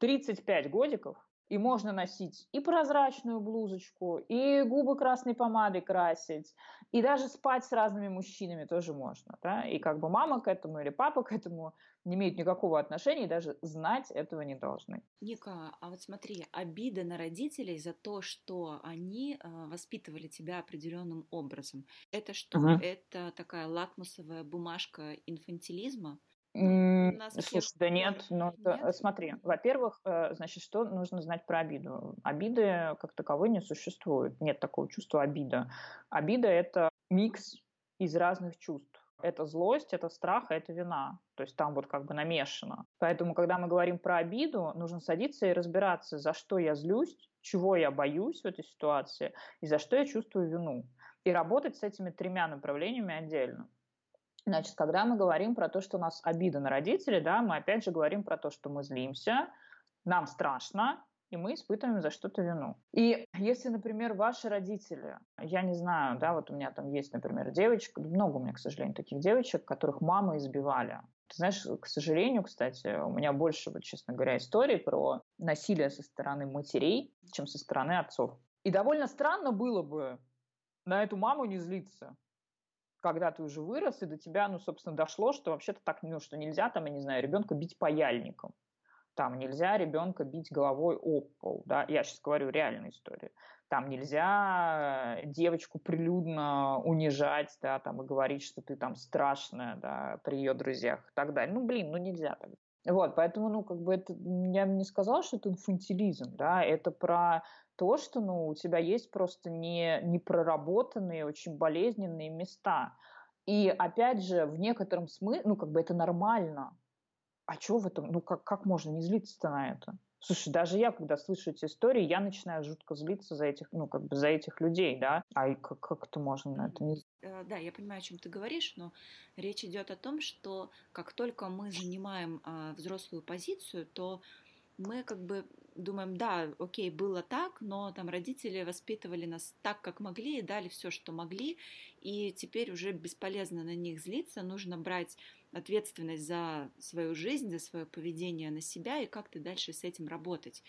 35 годиков, и можно носить и прозрачную блузочку, и губы красной помадой красить, и даже спать с разными мужчинами тоже можно. Да? И как бы мама к этому или папа к этому не имеют никакого отношения и даже знать этого не должны. Ника, а вот смотри, обида на родителей за то, что они э, воспитывали тебя определенным образом, это что? Угу. Это такая лакмусовая бумажка инфантилизма? Нас Слушай, да нет, но нет? Э, смотри, во-первых, э, значит, что нужно знать про обиду? Обиды как таковой не существует, нет такого чувства обида. Обида – это микс из разных чувств. Это злость, это страх, это вина. То есть там вот как бы намешано. Поэтому, когда мы говорим про обиду, нужно садиться и разбираться, за что я злюсь, чего я боюсь в этой ситуации и за что я чувствую вину. И работать с этими тремя направлениями отдельно. Значит, когда мы говорим про то, что у нас обида на родителей, да, мы опять же говорим про то, что мы злимся, нам страшно, и мы испытываем за что-то вину. И если, например, ваши родители, я не знаю, да, вот у меня там есть, например, девочка, много у меня, к сожалению, таких девочек, которых мамы избивали. Ты знаешь, к сожалению, кстати, у меня больше, вот, честно говоря, историй про насилие со стороны матерей, чем со стороны отцов. И довольно странно было бы на эту маму не злиться когда ты уже вырос, и до тебя, ну, собственно, дошло, что вообще-то так, ну, что нельзя, там, я не знаю, ребенка бить паяльником. Там нельзя ребенка бить головой об пол, да, я сейчас говорю реальную историю. Там нельзя девочку прилюдно унижать, да, там, и говорить, что ты там страшная, да, при ее друзьях и так далее. Ну, блин, ну нельзя так. Вот, поэтому, ну, как бы это, я бы не сказала, что это инфантилизм, да, это про то, что, ну, у тебя есть просто не, не проработанные, очень болезненные места. И, опять же, в некотором смысле, ну, как бы это нормально. А что в этом, ну, как, как можно не злиться на это? Слушай, даже я, когда слышу эти истории, я начинаю жутко злиться за этих, ну, как бы за этих людей, да. А как, как это можно на это не э, Да, я понимаю, о чем ты говоришь, но речь идет о том, что как только мы занимаем а, взрослую позицию, то мы как бы думаем, да, окей, было так, но там родители воспитывали нас так, как могли, и дали все, что могли, и теперь уже бесполезно на них злиться, нужно брать ответственность за свою жизнь, за свое поведение на себя и как-то дальше с этим работать.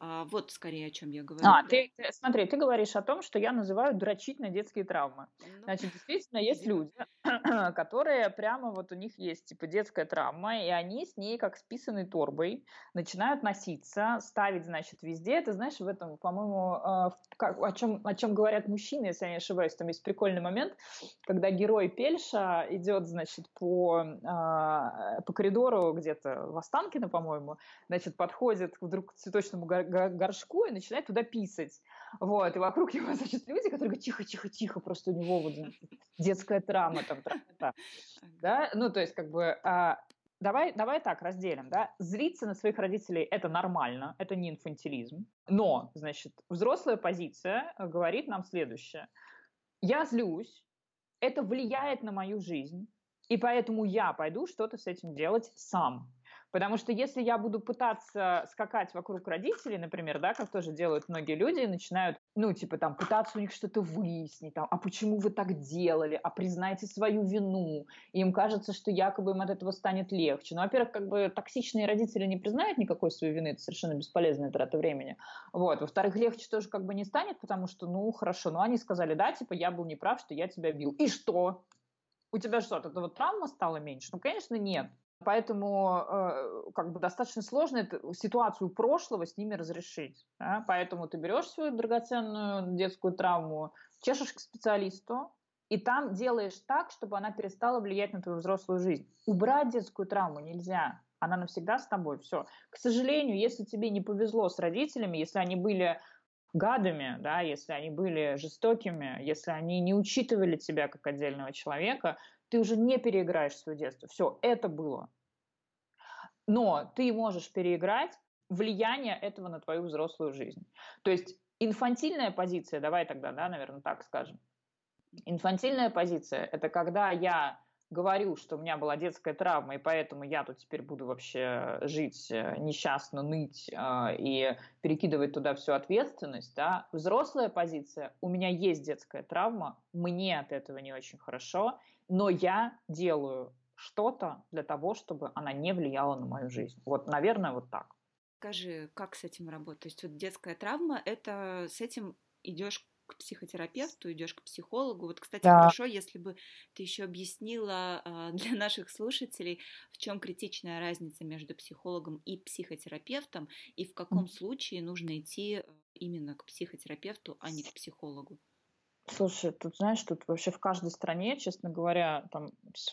А, вот скорее о чем я говорю. А, ты, ты, смотри, ты говоришь о том, что я называю дрочить на детские травмы. Ну, Значит, действительно, есть люди, которые прямо вот у них есть типа детская травма, и они с ней как с писаной торбой начинают носиться, ставить, значит, везде. Ты знаешь, в этом, по-моему, а, как, о, чем, о чем говорят мужчины, если я не ошибаюсь, там есть прикольный момент, когда герой Пельша идет, значит, по, э, по коридору где-то в Останкино, по-моему, значит, подходит вдруг к цветочному горшку и начинает туда писать. Вот, и вокруг него, значит, люди, которые говорят, тихо, тихо, тихо, просто у него вот детская травма там, да, ну, то есть, как бы, а, давай, давай так разделим, да, злиться на своих родителей – это нормально, это не инфантилизм, но, значит, взрослая позиция говорит нам следующее. Я злюсь, это влияет на мою жизнь, и поэтому я пойду что-то с этим делать сам. Потому что если я буду пытаться скакать вокруг родителей, например, да, как тоже делают многие люди, начинают, ну, типа там, пытаться у них что-то выяснить, там, а почему вы так делали, а признайте свою вину. И им кажется, что якобы им от этого станет легче. Ну, во-первых, как бы токсичные родители не признают никакой своей вины, это совершенно бесполезная трата времени. Вот. Во-вторых, легче тоже как бы не станет, потому что, ну, хорошо, ну, они сказали, да, типа, я был неправ, что я тебя бил. И что? У тебя что, от этого травма стала меньше? Ну, конечно, нет. Поэтому э, как бы достаточно сложно эту ситуацию прошлого с ними разрешить. Да? Поэтому ты берешь свою драгоценную детскую травму, чешешь к специалисту, и там делаешь так, чтобы она перестала влиять на твою взрослую жизнь. Убрать детскую травму нельзя. Она навсегда с тобой, все. К сожалению, если тебе не повезло с родителями, если они были гадами, да, если они были жестокими, если они не учитывали тебя как отдельного человека, ты уже не переиграешь свое детство. Все, это было. Но ты можешь переиграть влияние этого на твою взрослую жизнь. То есть инфантильная позиция, давай тогда, да, наверное, так скажем. Инфантильная позиция – это когда я говорю, что у меня была детская травма, и поэтому я тут теперь буду вообще жить э, несчастно, ныть э, и перекидывать туда всю ответственность, да, взрослая позиция, у меня есть детская травма, мне от этого не очень хорошо, но я делаю что-то для того, чтобы она не влияла на мою жизнь. Вот, наверное, вот так. Скажи, как с этим работать? То есть вот детская травма, это с этим идешь к психотерапевту, идешь к психологу. Вот, кстати, да. хорошо, если бы ты еще объяснила э, для наших слушателей, в чем критичная разница между психологом и психотерапевтом, и в каком mm. случае нужно идти э, именно к психотерапевту, а не к психологу. Слушай, тут знаешь, тут вообще в каждой стране, честно говоря, там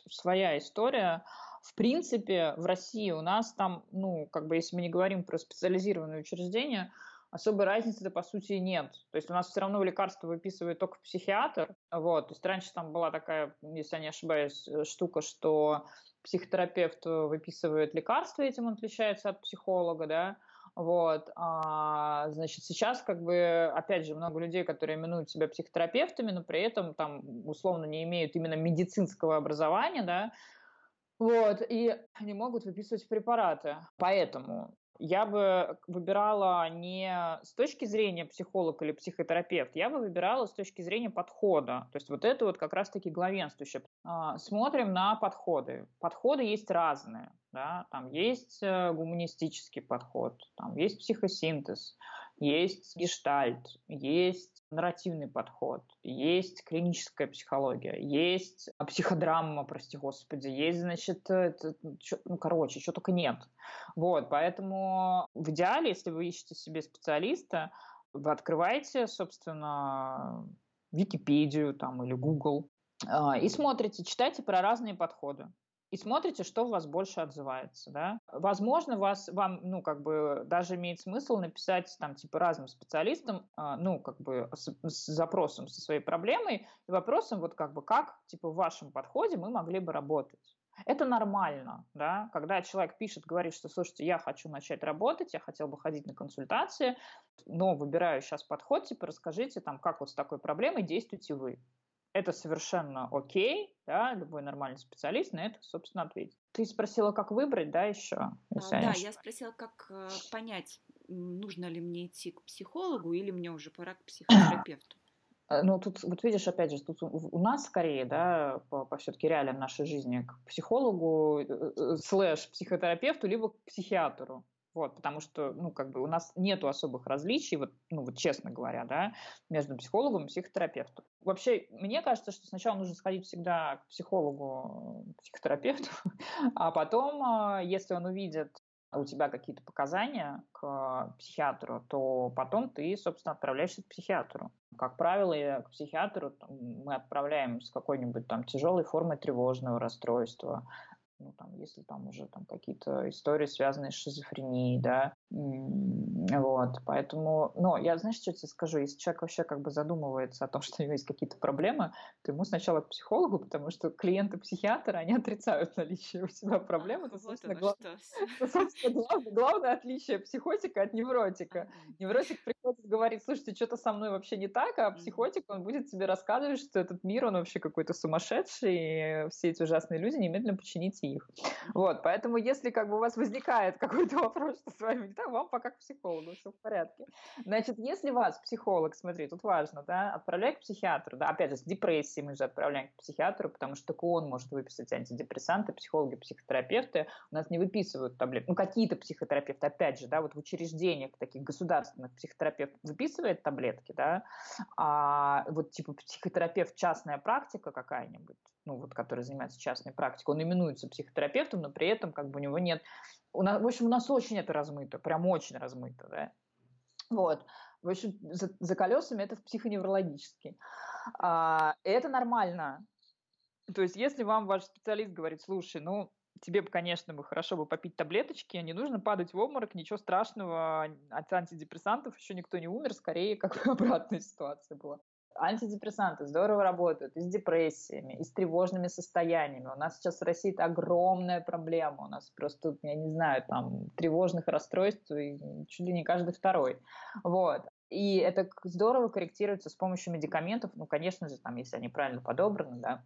своя история. В принципе, в России у нас там, ну, как бы, если мы не говорим про специализированные учреждения, особой разницы-то по сути нет. То есть у нас все равно лекарства выписывает только психиатр. Вот. То есть раньше там была такая, если я не ошибаюсь, э, штука, что психотерапевт выписывает лекарства, этим он отличается от психолога, да. Вот, а, значит, сейчас как бы, опять же, много людей, которые именуют себя психотерапевтами, но при этом там условно не имеют именно медицинского образования, да, вот, и они могут выписывать препараты. Поэтому я бы выбирала не с точки зрения психолог или психотерапевт, я бы выбирала с точки зрения подхода. То есть вот это вот как раз-таки главенствующее. А, смотрим на подходы. Подходы есть разные. Да? Там есть э, гуманистический подход, там есть психосинтез, есть гештальт, есть нарративный подход, есть клиническая психология, есть психодрама, прости господи, есть, значит, это, ну, короче, что только нет. Вот, поэтому в идеале, если вы ищете себе специалиста, вы открываете, собственно, Википедию там, или Google а, и смотрите, читайте про разные подходы и смотрите, что у вас больше отзывается, да. Возможно, вас, вам, ну, как бы, даже имеет смысл написать, там, типа, разным специалистам, э, ну, как бы, с, с запросом, со своей проблемой, и вопросом, вот, как бы, как, типа, в вашем подходе мы могли бы работать. Это нормально, да, когда человек пишет, говорит, что, слушайте, я хочу начать работать, я хотел бы ходить на консультации, но выбираю сейчас подход, типа, расскажите, там, как вот с такой проблемой действуете вы это совершенно окей, да, любой нормальный специалист на это, собственно, ответит. Ты спросила, как выбрать, да, еще? А, да, я спросила, как э, понять, нужно ли мне идти к психологу или мне уже пора к психотерапевту. Э, ну, тут, вот видишь, опять же, тут у нас скорее, да, по, по все-таки реалиям нашей жизни, к психологу, э, э, слэш психотерапевту, либо к психиатру. Вот, потому что, ну, как бы у нас нету особых различий, вот, ну, вот честно говоря, да, между психологом и психотерапевтом. Вообще, мне кажется, что сначала нужно сходить всегда к психологу, психотерапевту, а потом, а, если он увидит у тебя какие-то показания к психиатру, то потом ты, собственно, отправляешься к психиатру. Как правило, к психиатру мы отправляем с какой-нибудь там тяжелой формой тревожного расстройства, ну, там, если там уже там какие-то истории, связанные с шизофренией, да, вот, поэтому, но я, знаешь, что тебе скажу, если человек вообще как бы задумывается о том, что у него есть какие-то проблемы, то ему сначала к психологу, потому что клиенты психиатра, они отрицают наличие у себя проблемы, это, собственно, глав... собственно главное, главное отличие психотика от невротика. Невротик приходит, говорит, слушайте, что-то со мной вообще не так, а психотик, он будет тебе рассказывать, что этот мир, он вообще какой-то сумасшедший, и все эти ужасные люди, немедленно почините их. Вот, поэтому если как бы у вас возникает какой-то вопрос, что с вами не так, вам пока к психологу, все в порядке. Значит, если вас психолог, смотри, тут важно, да, отправляй к психиатру, да, опять же, с депрессией мы же отправляем к психиатру, потому что только он может выписать антидепрессанты, психологи, психотерапевты у нас не выписывают таблетки. Ну, какие-то психотерапевты, опять же, да, вот в учреждениях таких государственных психотерапевт выписывает таблетки, да, а вот типа психотерапевт частная практика какая-нибудь, ну вот, который занимается частной практикой, он именуется психотерапевтом, но при этом как бы у него нет... У нас, в общем, у нас очень это размыто, прям очень размыто, да. Вот. В общем, за, за колесами это психоневрологический. А, это нормально. То есть, если вам ваш специалист говорит, слушай, ну, тебе конечно, бы хорошо бы попить таблеточки, не нужно падать в обморок, ничего страшного, от антидепрессантов еще никто не умер, скорее, как бы обратная ситуация была. Антидепрессанты здорово работают и с депрессиями, и с тревожными состояниями. У нас сейчас в России это огромная проблема. У нас просто, я не знаю, там тревожных расстройств чуть ли не каждый второй. Вот. И это здорово корректируется с помощью медикаментов, ну, конечно же, там, если они правильно подобраны, да,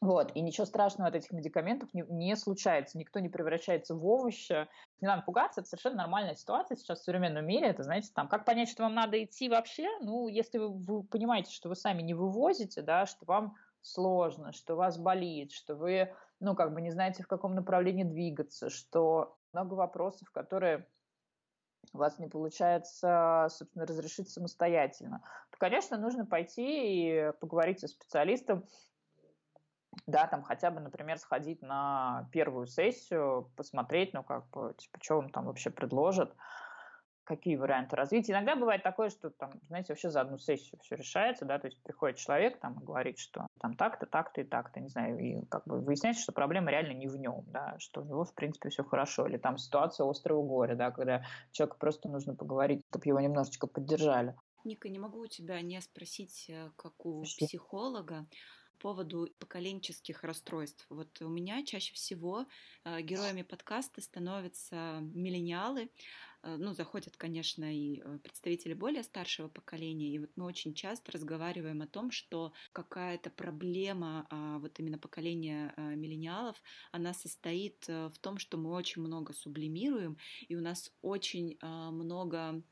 вот. И ничего страшного от этих медикаментов не, не случается. Никто не превращается в овощи. Не надо пугаться, это совершенно нормальная ситуация сейчас в современном мире. Это, знаете, там, как понять, что вам надо идти вообще? Ну, если вы, вы понимаете, что вы сами не вывозите, да, что вам сложно, что вас болит, что вы, ну, как бы не знаете, в каком направлении двигаться, что много вопросов, которые у вас не получается, собственно, разрешить самостоятельно, то, конечно, нужно пойти и поговорить со специалистом, да, там хотя бы, например, сходить на первую сессию, посмотреть, ну, как бы, типа, что он там вообще предложит, какие варианты развития. Иногда бывает такое, что там, знаете, вообще за одну сессию все решается, да, то есть приходит человек там и говорит, что там так-то, так-то и так-то, не знаю, и как бы выясняется, что проблема реально не в нем, да, что у него, в принципе, все хорошо, или там ситуация острого горя, да, когда человеку просто нужно поговорить, чтобы его немножечко поддержали. Ника, не могу у тебя не спросить, э, как у психолога, поводу поколенческих расстройств. Вот у меня чаще всего э, героями подкаста становятся миллениалы. Э, ну, заходят, конечно, и э, представители более старшего поколения. И вот мы очень часто разговариваем о том, что какая-то проблема а, вот именно поколения миллениалов, она состоит в том, что мы очень много сублимируем, и у нас очень много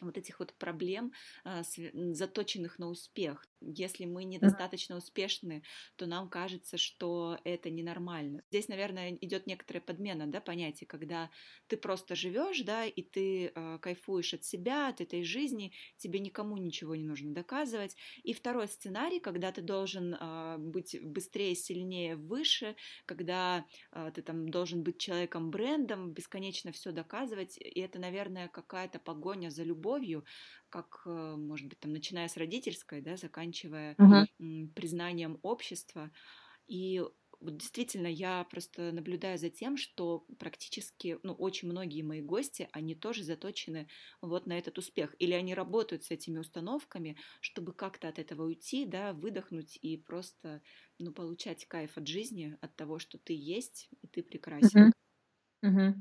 вот этих вот проблем, заточенных на успех. Если мы недостаточно успешны, то нам кажется, что это ненормально. Здесь, наверное, идет некоторая подмена, да, понятия, когда ты просто живешь, да, и ты э, кайфуешь от себя, от этой жизни, тебе никому ничего не нужно доказывать. И второй сценарий, когда ты должен э, быть быстрее, сильнее, выше, когда э, ты там должен быть человеком брендом, бесконечно все доказывать, и это, наверное, какая-то погоня за любовью, как, э, может быть, там, начиная с родительской, да, заканчивая uh-huh. признанием общества. И вот действительно, я просто наблюдаю за тем, что практически, ну, очень многие мои гости, они тоже заточены вот на этот успех. Или они работают с этими установками, чтобы как-то от этого уйти, да, выдохнуть и просто, ну, получать кайф от жизни, от того, что ты есть, и ты прекрасен. Uh-huh. Uh-huh.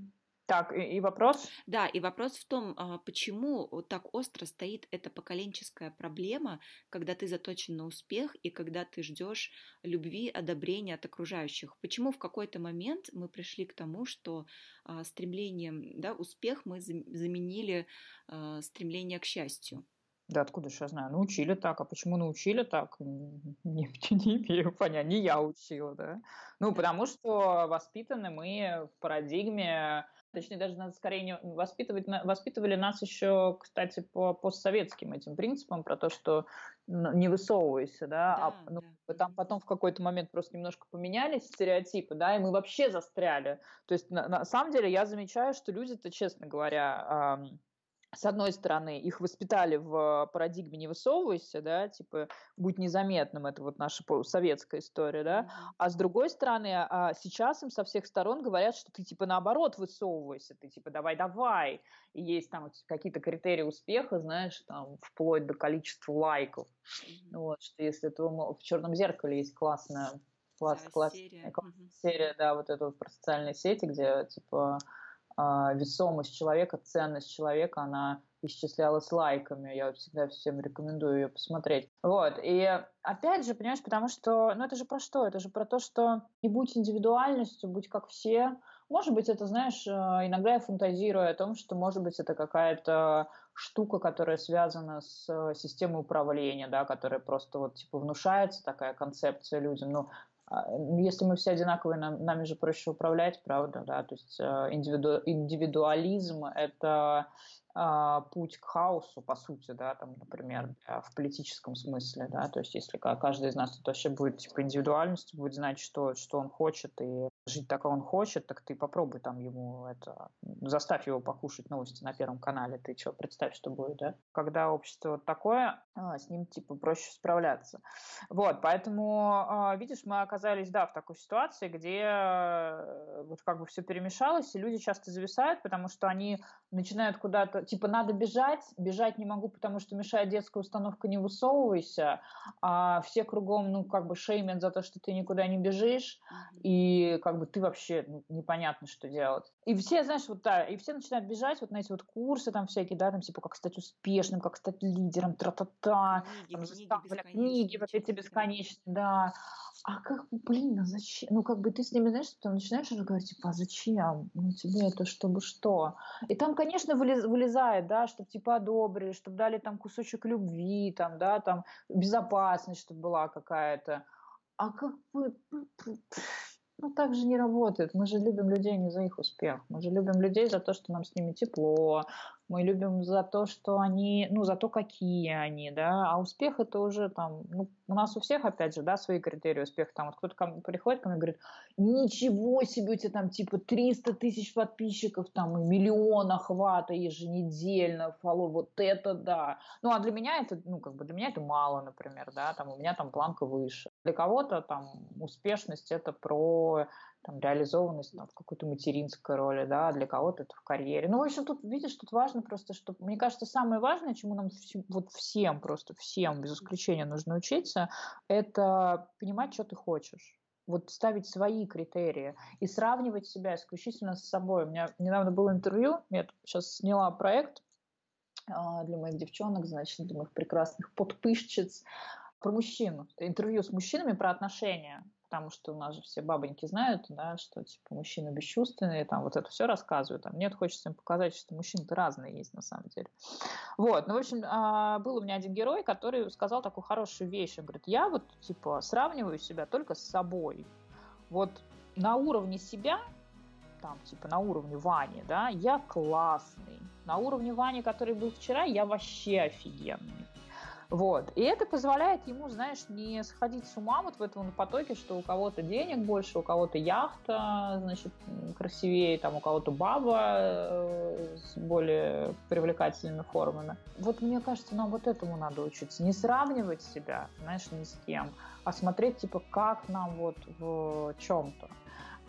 Так, и, и вопрос? Да, и вопрос в том, а, почему так остро стоит эта поколенческая проблема, когда ты заточен на успех и когда ты ждешь любви, одобрения от окружающих. Почему в какой-то момент мы пришли к тому, что а, стремлением, да, успех мы заменили а, стремление к счастью? Да откуда же я знаю? Научили так. А почему научили так? Не, не имею понятия. Не я учила, да? Ну, потому что воспитаны мы в парадигме Точнее, даже надо скорее не воспитывать, воспитывали нас еще, кстати, по постсоветским этим принципам, про то, что не высовывайся, да, да а ну, да. там потом в какой-то момент просто немножко поменялись стереотипы, да, и мы вообще застряли. То есть на, на самом деле я замечаю, что люди-то, честно говоря, с одной стороны, их воспитали в парадигме «не высовывайся», да, типа «будь незаметным», это вот наша советская история, да, а с другой стороны, а, сейчас им со всех сторон говорят, что ты типа наоборот высовывайся, ты типа давай-давай, и есть там какие-то критерии успеха, знаешь, там вплоть до количества лайков, mm-hmm. вот, что если ты в «Черном зеркале» есть классная, класс, да, класс, серия. Серия, да, вот эта вот про социальные сети, где типа весомость человека, ценность человека, она исчислялась лайками. Я всегда всем рекомендую ее посмотреть. Вот. И опять же, понимаешь, потому что, ну это же про что? Это же про то, что не будь индивидуальностью, будь как все. Может быть, это, знаешь, э, иногда я фантазирую о том, что, может быть, это какая-то штука, которая связана с системой управления, да, которая просто вот, типа, внушается, такая концепция людям. Ну, а, если мы все одинаковые, нам, нами же проще управлять, правда, да, то есть э, индивиду, индивидуализм – это э, путь к хаосу, по сути, да, там, например, в политическом смысле, да, то есть если каждый из нас тут вообще будет типа индивидуальностью, будет знать, что, что он хочет и жить так, как он хочет, так ты попробуй там ему это, заставь его покушать новости на Первом канале, ты что, представь, что будет, да? Когда общество такое, а, с ним типа проще справляться. Вот, поэтому, а, видишь, мы оказались, да, в такой ситуации, где э, вот как бы все перемешалось, и люди часто зависают, потому что они начинают куда-то, типа, надо бежать, бежать не могу, потому что мешает детская установка, не высовывайся, а все кругом, ну, как бы шеймят за то, что ты никуда не бежишь, и как бы ты вообще ну, непонятно, что делать. И все, знаешь, вот да, и все начинают бежать вот на эти вот курсы там всякие, да, там типа как стать успешным, как стать лидером, тра-та-та, книги, там, книги, книги вот эти бесконечные, да. А как блин, а зачем? Ну, как бы ты с ними, знаешь, ты начинаешь уже говорить, типа, а зачем? Ну, тебе это чтобы что? И там, конечно, вылез, вылезает, да, чтобы типа одобрили, чтобы дали там кусочек любви, там, да, там безопасность, чтобы была какая-то. А как бы ну, так же не работает. Мы же любим людей не за их успех. Мы же любим людей за то, что нам с ними тепло. Мы любим за то, что они, ну, за то, какие они, да. А успех это уже там, ну, у нас у всех, опять же, да, свои критерии успеха. Там вот кто-то ко мне приходит ко мне и говорит, ничего себе, у тебя там типа 300 тысяч подписчиков, там, и миллион охвата еженедельно, фоллоу, вот это да. Ну, а для меня это, ну, как бы для меня это мало, например, да, там у меня там планка выше. Для кого-то там успешность это про там, реализованность там, в какой-то материнской роли, да, для кого-то это в карьере. Ну, в общем, тут, видишь, тут важно просто, что, мне кажется, самое важное, чему нам вот всем, просто всем, без исключения, нужно учиться, это понимать, что ты хочешь вот ставить свои критерии и сравнивать себя исключительно с собой. У меня недавно было интервью, я сейчас сняла проект а, для моих девчонок, значит, для моих прекрасных подписчиц про мужчин. Интервью с мужчинами про отношения потому что у нас же все бабоньки знают, да, что типа мужчины бесчувственные, там вот это все рассказывают. А мне хочется им показать, что мужчины-то разные есть на самом деле. Вот, ну, в общем, а, был у меня один герой, который сказал такую хорошую вещь. Он говорит, я вот, типа, сравниваю себя только с собой. Вот на уровне себя там, типа, на уровне Вани, да, я классный. На уровне Вани, который был вчера, я вообще офигенный. Вот. И это позволяет ему, знаешь, не сходить с ума вот в этом потоке, что у кого-то денег больше, у кого-то яхта, значит, красивее, там у кого-то баба э, с более привлекательными формами. Вот мне кажется, нам вот этому надо учиться. Не сравнивать себя, знаешь, ни с кем, а смотреть, типа, как нам вот в чем-то.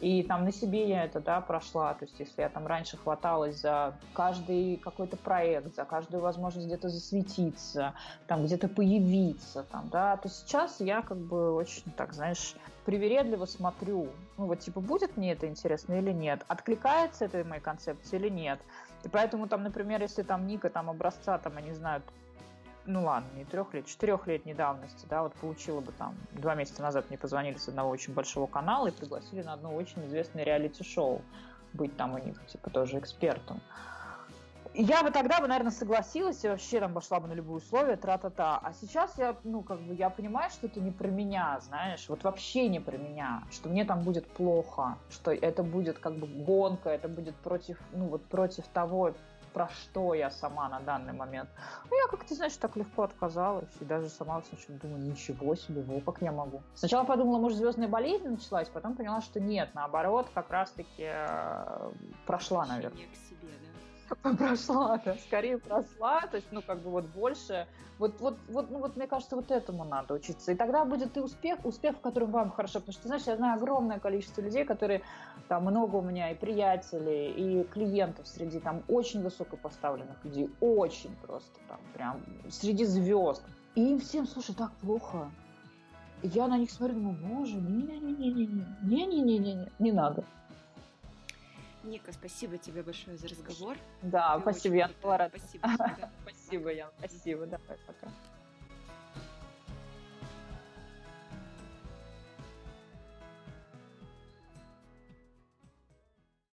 И там на себе я это, да, прошла. То есть, если я там раньше хваталась за каждый какой-то проект, за каждую возможность где-то засветиться, там где-то появиться, там, да, то сейчас я как бы очень, так, знаешь, привередливо смотрю, ну вот типа будет мне это интересно или нет, откликается этой моей концепции или нет. И поэтому там, например, если там Ника там образца, там, я не знаю, ну ладно, не трех лет, четырехлетней давности, да, вот получила бы там, два месяца назад мне позвонили с одного очень большого канала и пригласили на одно очень известное реалити-шоу быть там у них, типа, тоже экспертом. Я бы тогда бы, наверное, согласилась и вообще там пошла бы на любые условия, тра-та-та. А сейчас я, ну, как бы, я понимаю, что это не про меня, знаешь, вот вообще не про меня, что мне там будет плохо, что это будет как бы гонка, это будет против, ну, вот против того, про что я сама на данный момент. Ну, я как-то, знаешь, так легко отказалась. И даже сама сначала думаю, ничего себе, во, как я могу. Сначала подумала, может, звездная болезнь началась, потом поняла, что нет, наоборот, как раз-таки э, прошла, наверное. к себе, да? Прошла, да, скорее прошла, то есть, ну, как бы вот больше, вот, вот, вот, ну, вот, мне кажется, вот этому надо учиться, и тогда будет и успех, успех, в котором вам хорошо, потому что, знаешь, я знаю огромное количество людей, которые, там, много у меня и приятелей, и клиентов среди, там, очень высокопоставленных людей, очень просто, там, прям, среди звезд, и им всем, слушай, так плохо, я на них смотрю, думаю, боже, не-не-не-не-не, не-не-не-не, не надо. Ника, спасибо тебе большое за разговор. Да, Ты спасибо, Ян. Спасибо. Спасибо, Ян. Спасибо. Давай, пока.